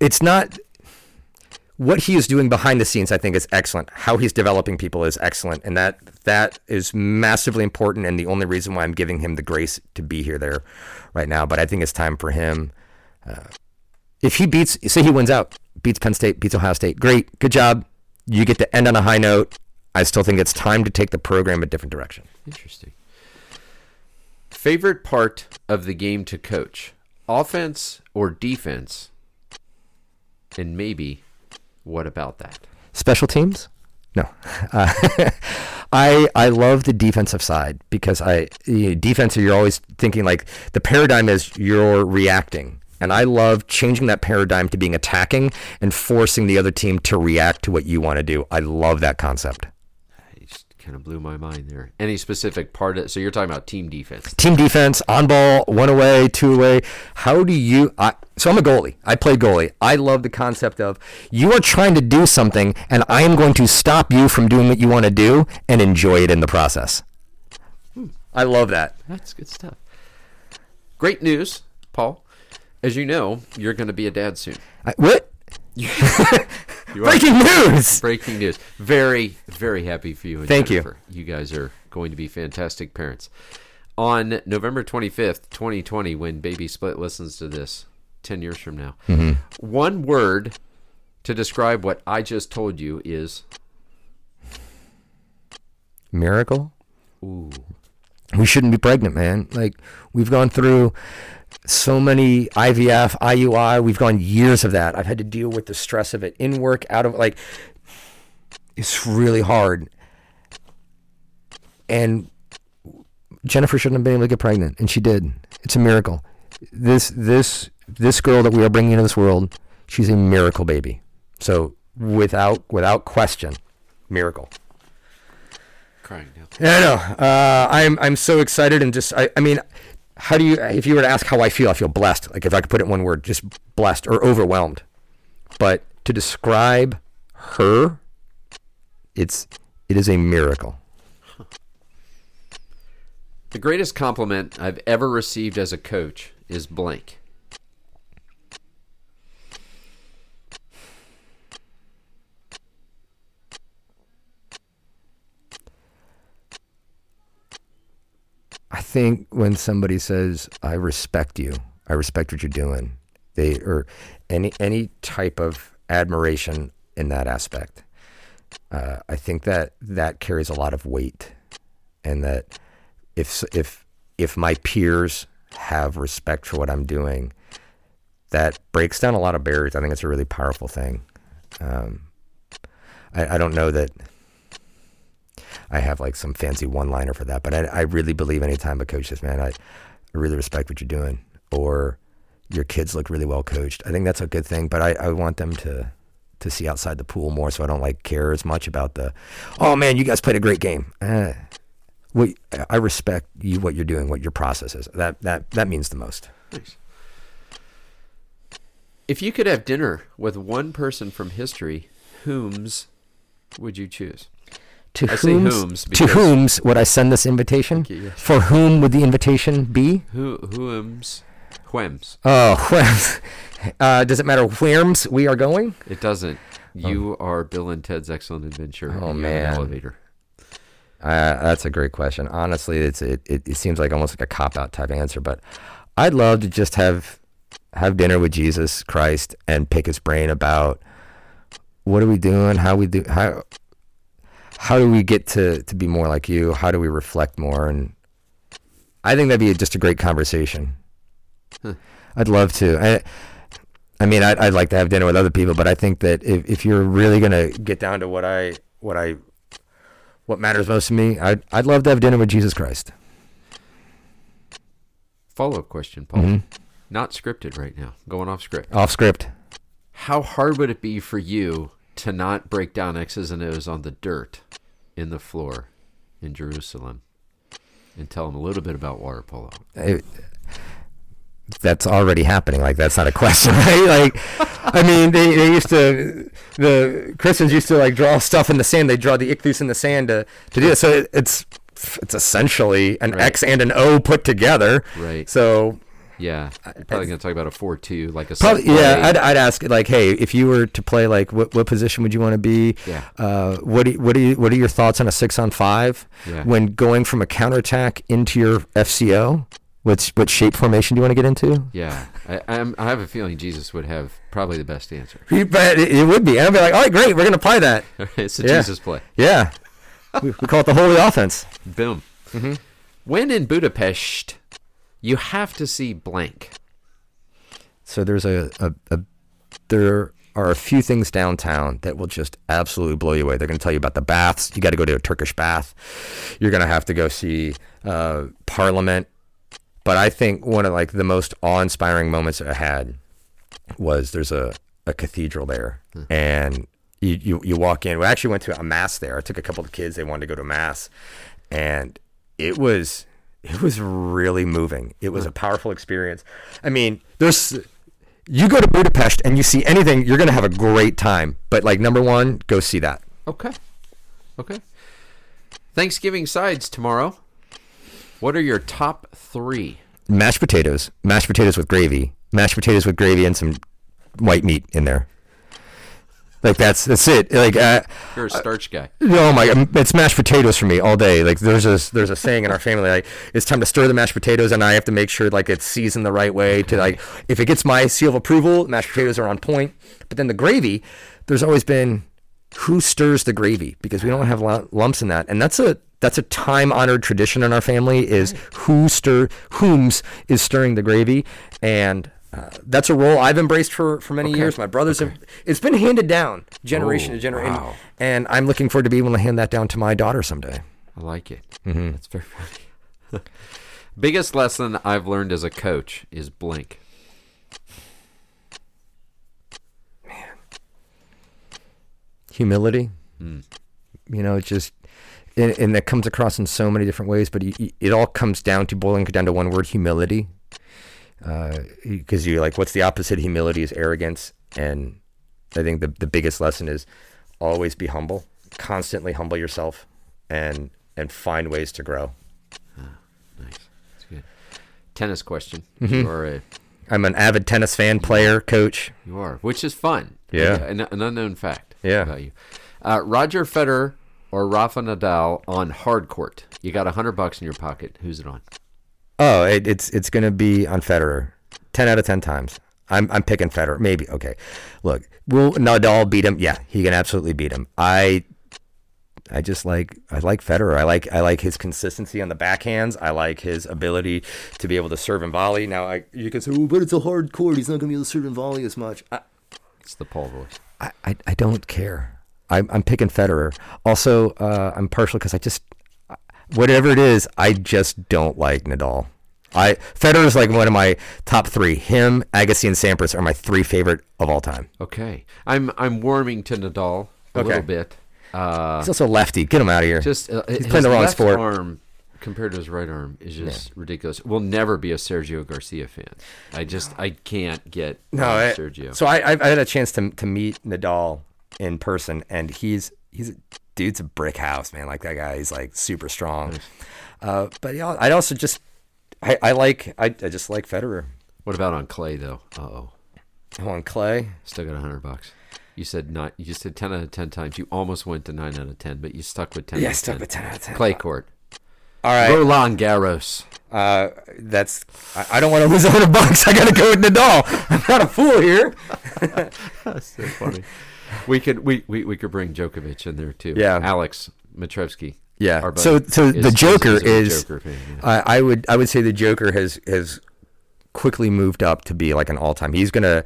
Speaker 3: it's not what he is doing behind the scenes, I think, is excellent. How he's developing people is excellent, and that that is massively important. And the only reason why I'm giving him the grace to be here there right now. But I think it's time for him. Uh, if he beats, say he wins out, beats Penn State, beats Ohio State, great, good job. You get to end on a high note. I still think it's time to take the program a different direction.
Speaker 2: Interesting. Favorite part of the game to coach, offense or defense? And maybe what about that?
Speaker 3: Special teams? No. Uh, I I love the defensive side because I you know, defense you're always thinking like the paradigm is you're reacting. And I love changing that paradigm to being attacking and forcing the other team to react to what you want to do. I love that concept.
Speaker 2: Kind of blew my mind there. Any specific part of so you're talking about team defense.
Speaker 3: Team defense, on ball, one away, two away. How do you I, so I'm a goalie. I play goalie. I love the concept of you are trying to do something and I am going to stop you from doing what you want to do and enjoy it in the process. I love that.
Speaker 2: That's good stuff. Great news, Paul. As you know, you're going to be a dad soon.
Speaker 3: I, what? Breaking news.
Speaker 2: Breaking news. Very, very happy for you. And
Speaker 3: Thank you.
Speaker 2: You. guys are going to be fantastic parents. On November 25th, 2020, when Baby Splitt listens to this 10 years from now,
Speaker 3: Mm-hmm.
Speaker 2: one word to describe what I just told you is
Speaker 3: Miracle?
Speaker 2: ooh.
Speaker 3: We shouldn't be pregnant, man. Like we've gone through so many IVF, IUI. We've gone years of that. I've had to deal with the stress of it in work, out of like it's really hard. And Jennifer shouldn't have been able to get pregnant, and she did. It's a miracle. This this this girl that we are bringing into this world, she's a miracle baby. So without without question, miracle.
Speaker 2: Crying now.
Speaker 3: Yeah, I know. Uh, I'm I'm so excited and just I, I mean, how do you if you were to ask how I feel, I feel blessed. Like if I could put it in one word, just blessed or overwhelmed. But to describe her, it's it is a miracle.
Speaker 2: The greatest compliment I've ever received as a coach is blank.
Speaker 3: Think when somebody says, "I respect you," I respect what you're doing, they or any any type of admiration in that aspect, uh, I think that that carries a lot of weight, and that if if if my peers have respect for what I'm doing, that breaks down a lot of barriers. I think it's a really powerful thing. Um, I, I don't know that. I have like some fancy one liner for that, but I, I really believe anytime a coach says, man, I, I really respect what you're doing, or your kids look really well coached. I think that's a good thing, but I, I want them to to see outside the pool more, so I don't like care as much about the, oh man, you guys played a great game. Eh, what, I respect you, what you're doing, what your process is. That that that means the most.
Speaker 2: Nice. If you could have dinner with one person from history, whom's would you choose?
Speaker 3: To
Speaker 2: I
Speaker 3: whom's,
Speaker 2: whom's
Speaker 3: to whom's would I send this invitation?
Speaker 2: You, yes.
Speaker 3: For whom would the invitation be?
Speaker 2: Who whom's whems?
Speaker 3: Oh, where's, uh, does it matter where's we are going?
Speaker 2: It doesn't. You are Bill and Ted's Excellent Adventure.
Speaker 3: Oh,
Speaker 2: you're in an
Speaker 3: man.
Speaker 2: elevator.
Speaker 3: Uh, that's a great question. Honestly, it's it, it, it seems like almost like a cop out type answer, but I'd love to just have have dinner with Jesus Christ and pick his brain about what are we doing, how we do how how do we get to to be more like you? How do we reflect more? And I think that'd be just a great conversation. I'd love to. I, I mean, I'd, I'd like to have dinner with other people, but I think that if, if you're really gonna get down to what I what I what matters most to me, I'd I'd love to have dinner with Jesus Christ.
Speaker 2: Follow up question, Paul.
Speaker 3: Mm-hmm.
Speaker 2: Not scripted right now. Going off script.
Speaker 3: Off script.
Speaker 2: How hard would it be for you to not break down X's and O's on the dirt in the floor in Jerusalem and tell them a little bit about water polo?
Speaker 3: It- that's already happening. Like that's not a question, right? Like, I mean, they, they used to the Christians used to like draw stuff in the sand. They draw the ichthus in the sand to to do it. So it, it's it's essentially an
Speaker 2: Right.
Speaker 3: X and an O put together.
Speaker 2: Right.
Speaker 3: So
Speaker 2: Yeah, You're probably going to talk about a four-two, like a
Speaker 3: Probably, yeah. I'd, I'd ask like, hey, if you were to play, like, what, what position would you want to be?
Speaker 2: Yeah.
Speaker 3: Uh, what do you, what do you, what are your thoughts on a six on five
Speaker 2: Yeah.
Speaker 3: when going from a counterattack into your FCO? Which what shape formation do you want to get into?
Speaker 2: Yeah, I, I'm, I have a feeling Jesus would have probably the best answer.
Speaker 3: But it, it would be, and I'd be like, all right, great, we're gonna play that.
Speaker 2: it's a
Speaker 3: Yeah.
Speaker 2: Jesus play.
Speaker 3: Yeah, we, we call it the holy offense.
Speaker 2: Boom.
Speaker 3: Mm-hmm.
Speaker 2: When in Budapest, you have to see blank.
Speaker 3: So there's a, a, a there are a few things downtown that will just absolutely blow you away. They're going to tell you about the baths. You got to go to a Turkish bath. You're going to have to go see uh, Parliament. But I think one of like the most awe-inspiring moments I had was there's a, a cathedral there, and you, you you walk in. We actually went to a mass there. I took a couple of kids. They wanted to go to mass, and it was it was really moving. It was a powerful experience. I mean, there's you go to Budapest and you see anything, you're gonna have a great time. But like number one, go see that.
Speaker 2: Okay. Okay. Thanksgiving sides tomorrow. What are your top three?
Speaker 3: Mashed potatoes, mashed potatoes with gravy, mashed potatoes with gravy and some white meat in there. Like that's that's it. Like uh,
Speaker 2: You're a starch guy.
Speaker 3: Oh my! um, It's mashed potatoes for me all day. Like there's a there's a saying in our family like it's time to stir the mashed potatoes, and I have to make sure like it's seasoned the right way to like if it gets my seal of approval, mashed potatoes are on point. But then the gravy, there's always been who stirs the gravy because we don't have lumps in that, and that's a that's a time honored tradition in our family is who stir whom's is stirring the gravy, and. Uh, that's a role I've embraced for, for many years. My brothers have. It's been handed down generation
Speaker 2: Oh,
Speaker 3: to generation,
Speaker 2: wow.
Speaker 3: and I'm looking forward to be able to hand that down to my daughter someday.
Speaker 2: I like it. That's very funny. Biggest lesson I've learned as a coach is blink.
Speaker 3: Man, humility, you know, just, and, and that comes across in so many different ways. But it all comes down to boiling it down to one word: humility. Because you're like, what's the opposite? of Humility is arrogance, and I think the the biggest lesson is always be humble, constantly humble yourself, and and find ways to grow.
Speaker 2: Nice. That's good. Tennis question.
Speaker 3: Mm-hmm.
Speaker 2: You are a
Speaker 3: I'm an avid tennis fan, player, coach.
Speaker 2: you are, which is fun.
Speaker 3: Yeah.
Speaker 2: An, an unknown fact.
Speaker 3: Yeah.
Speaker 2: About you. Uh, Roger Federer or Rafa Nadal on hard court. You got a hundred bucks in your pocket. Who's it on?
Speaker 3: Oh, it, it's it's gonna be on Federer, ten out of ten times. I'm I'm picking Federer. Maybe okay. Look, will Nadal beat him? Yeah, he can absolutely beat him. I I just like I like Federer. I like I like his consistency on the backhands. I like his ability to be able to serve and volley. Now I you can say, oh, but it's a hard court. He's not gonna be able to serve and volley as much. I,
Speaker 2: It's the Paul voice.
Speaker 3: I, I, I don't care. I'm, I'm picking Federer. Also, uh, I'm partial because I just, whatever it is, I just don't like Nadal. I Federer is like one of my top three. Him, Agassi, and Sampras are my three favorite of all time.
Speaker 2: Okay. I'm I'm warming to Nadal a
Speaker 3: Okay.
Speaker 2: little bit. Uh,
Speaker 3: He's also lefty. Get him out of here.
Speaker 2: just uh,
Speaker 3: He's playing the wrong
Speaker 2: left
Speaker 3: sport.
Speaker 2: arm compared to his right arm is just ridiculous. We'll never be a Sergio Garcia fan. I just I can't get
Speaker 3: no, I,
Speaker 2: Sergio.
Speaker 3: so I, I've had a chance to to meet Nadal in person, and he's he's a, dude's a brick house, man. Like that guy, he's like super strong. Uh, but yeah, I'd also just I, I like I, I just like Federer.
Speaker 2: what about on clay though? Uh oh.
Speaker 3: On clay.
Speaker 2: Still got a hundred bucks. You said not. You just said ten out of ten times. You almost went to nine out of ten, but you stuck with ten.
Speaker 3: Yeah, stuck
Speaker 2: 10.
Speaker 3: with 10 out of 10.
Speaker 2: Clay court.
Speaker 3: All right.
Speaker 2: Roland Garros.
Speaker 3: Uh, that's. I, I don't want to lose a hundred bucks. I got to go with Nadal. I'm not a fool here.
Speaker 2: That's so funny. We could we, we we could bring Djokovic in there too.
Speaker 3: Yeah.
Speaker 2: Alex Matrevsky.
Speaker 3: Yeah. So- so the Joker is-
Speaker 2: Joker fan, yeah.
Speaker 3: I, I would. I would say the Joker has has quickly moved up to be like an all time. He's gonna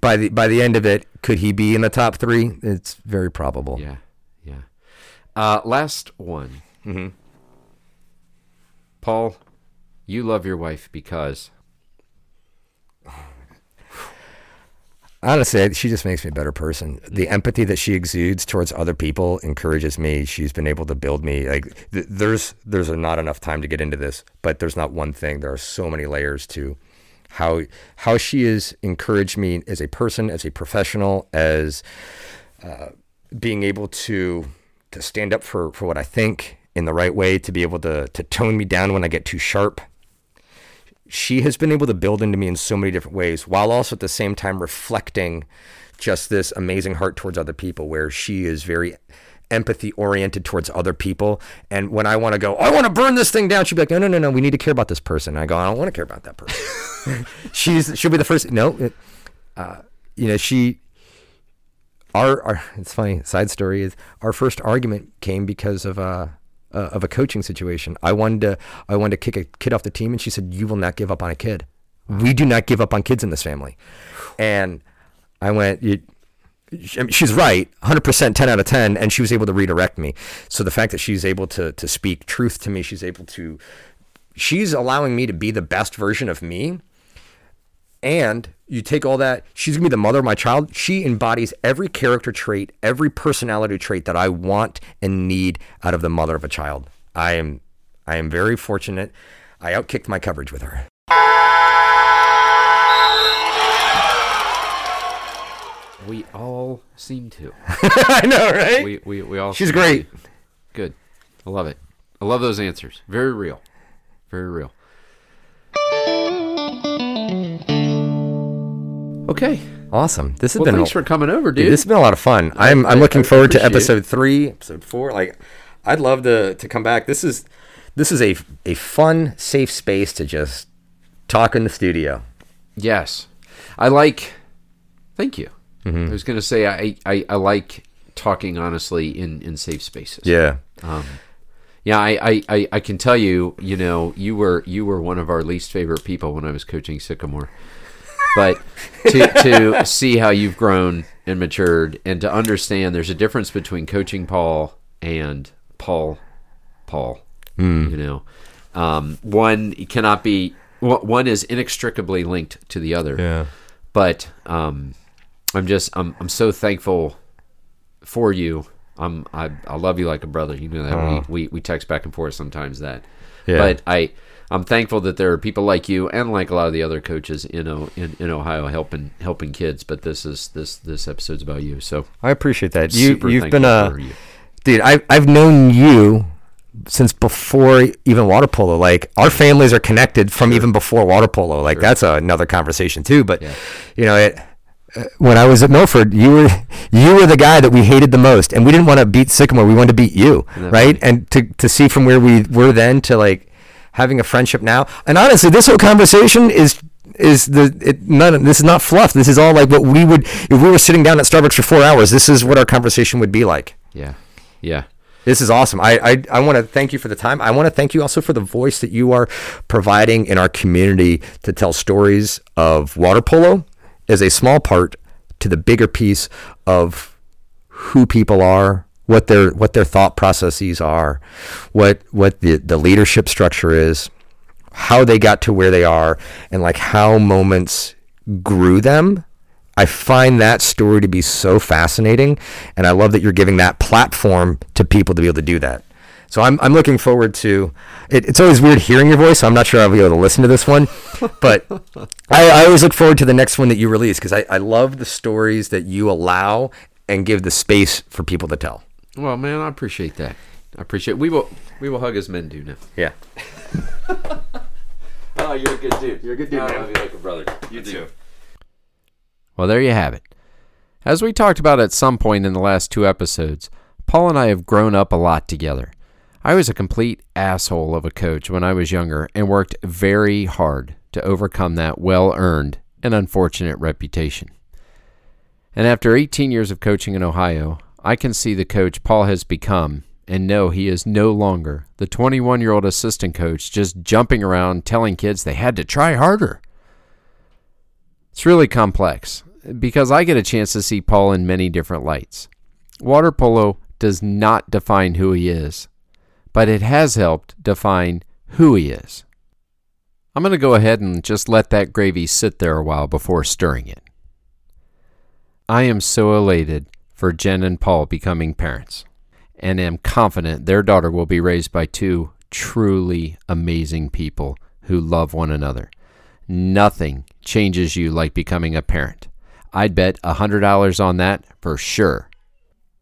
Speaker 3: by the by the end of it. Could he be in the top three? It's very probable.
Speaker 2: Yeah, yeah. Uh, last one.
Speaker 3: Mm-hmm.
Speaker 2: Paul, you love your wife because
Speaker 3: Honestly, she just makes me a better person. The empathy that she exudes towards other people encourages me. She's been able to build me. Like th- there's there's not enough time to get into this, but there's not one thing. There are so many layers to how how she has encouraged me as a person, as a professional, as uh, being able to to stand up for for what I think in the right way, to be able to to tone me down when I get too sharp. She has been able to build into me in so many different ways, while also at the same time reflecting just this amazing heart towards other people, where she is very empathy oriented towards other people. And when I want to go, I want to burn this thing down, she'd be like, no, no, no, no, we need to care about this person. And I go, I don't want to care about that person. She's she'll be the first. No, uh, you know, she. Our, our it's funny. Side story is our first argument came because of a uh, of a coaching situation. I wanted to I wanted to kick a kid off the team, and she said, "You will not give up on a kid. We do not give up on kids in this family." And I went, you, she's right 100% 10 out of 10 and she was able to redirect me so the fact that she's able to to speak truth to me she's able to she's allowing me to be the best version of me and you take all that she's gonna be the mother of my child she embodies every character trait every personality trait that i want and need out of the mother of a child i am i am very fortunate i outkicked my coverage with her
Speaker 2: We all seem to.
Speaker 3: i know right
Speaker 2: We we, we all.
Speaker 3: she's great
Speaker 2: to. Good. I love it. I love those answers. Very real. Very real. Okay.
Speaker 3: awesome this has
Speaker 2: Well,
Speaker 3: been
Speaker 2: thanks
Speaker 3: a-
Speaker 2: for coming over, dude.
Speaker 3: Dude, this has been a lot of fun. I'm I'm
Speaker 2: I-
Speaker 3: looking
Speaker 2: I
Speaker 3: forward to
Speaker 2: it.
Speaker 3: episode three, episode four. Like, I'd love to to come back. This is this is a a fun, safe space to just talk in the studio.
Speaker 2: Yes, I like. Thank you.
Speaker 3: Mm-hmm.
Speaker 2: I was going to say I, I I like talking honestly in in safe spaces.
Speaker 3: Yeah,
Speaker 2: Um, yeah, I, I, I, I can tell you, you know, you were you were one of our least favorite people when I was coaching Sycamore. But to to see how you've grown and matured and to understand there's a difference between coaching Paul and Paul Paul. You know. Um, one cannot be one is inextricably linked to the other
Speaker 3: yeah.
Speaker 2: but um, I'm just I'm I'm so thankful for you. I'm I, I love you like a brother. You know that we, we we text back and forth sometimes that.
Speaker 3: Yeah.
Speaker 2: But I I'm thankful that there are people like you and like a lot of the other coaches in O- in, in Ohio helping helping kids. But this is this this episode's about you. So
Speaker 3: I appreciate that. You you've been a
Speaker 2: you.
Speaker 3: dude. I I've known you since before even water polo. Like our families are connected from even before water polo. Like that's another conversation too. But
Speaker 2: Yeah.
Speaker 3: you know it. uh, When I was at Milford, you were you were the guy that we hated the most, and we didn't want to beat Sycamore. We wanted to beat you, right?
Speaker 2: funny?
Speaker 3: And to to see from where we were then to like having a friendship now. And honestly, this whole conversation is is the it none this is not fluff. This is all like what we would if we were sitting down at Starbucks for four hours. This is what our conversation would be like.
Speaker 2: Yeah, yeah.
Speaker 3: This is awesome. I, I, I want to thank you for the time. I want to thank you also for the voice that you are providing in our community to tell stories of water polo as a small part to the bigger piece of who people are, what their what their thought processes are, what what the, the leadership structure is, how they got to where they are, and like how moments grew them. I find that story to be so fascinating, and I love that you're giving that platform to people to be able to do that. So I'm, I'm looking forward to it. It's always weird hearing your voice. So I'm not sure I'll be able to listen to this one, but I, I always look forward to the next one that you release because I, I love the stories that you allow and give the space for people to tell.
Speaker 2: Well, man, I appreciate that. I appreciate. We will we will hug as men do now.
Speaker 3: Yeah.
Speaker 2: Oh, you're a good dude.
Speaker 3: You're a good dude,
Speaker 2: I
Speaker 3: man.
Speaker 2: love you like a brother. You
Speaker 3: too.
Speaker 2: Well, there you have it. As we talked about at some point in the last two episodes, Paul and I have grown up a lot together. I was a complete asshole of a coach when I was younger and worked very hard to overcome that well earned and unfortunate reputation. And after 18 years of coaching in Ohio, I can see the coach Paul has become and know he is no longer the 21 year old assistant coach just jumping around telling kids they had to try harder. It's really complex because I get a chance to see Paul in many different lights. Water polo does not define who he is, but it has helped define who he is. I'm going to go ahead and just let that gravy sit there a while before stirring it. I am so elated for Jen and Paul becoming parents and am confident their daughter will be raised by two truly amazing people who love one another Nothing changes you like becoming a parent. I'd bet $100 on that for sure.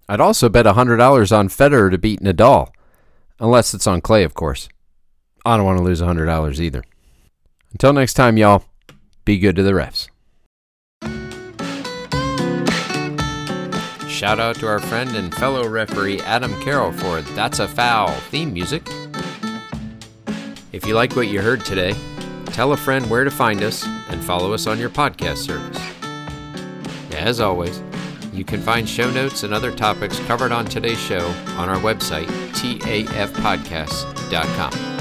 Speaker 2: I'd also bet $100 on Federer to beat Nadal. Unless it's on clay, of course. I don't want to lose $100 either. Until next time, y'all, be good to the refs. Shout out to our friend and fellow referee Adam Carroll for That's a Foul theme music. If you like what you heard today, tell a friend where to find us and follow us on your podcast service. As always, you can find show notes and other topics covered on today's show on our website, tafpodcast.com.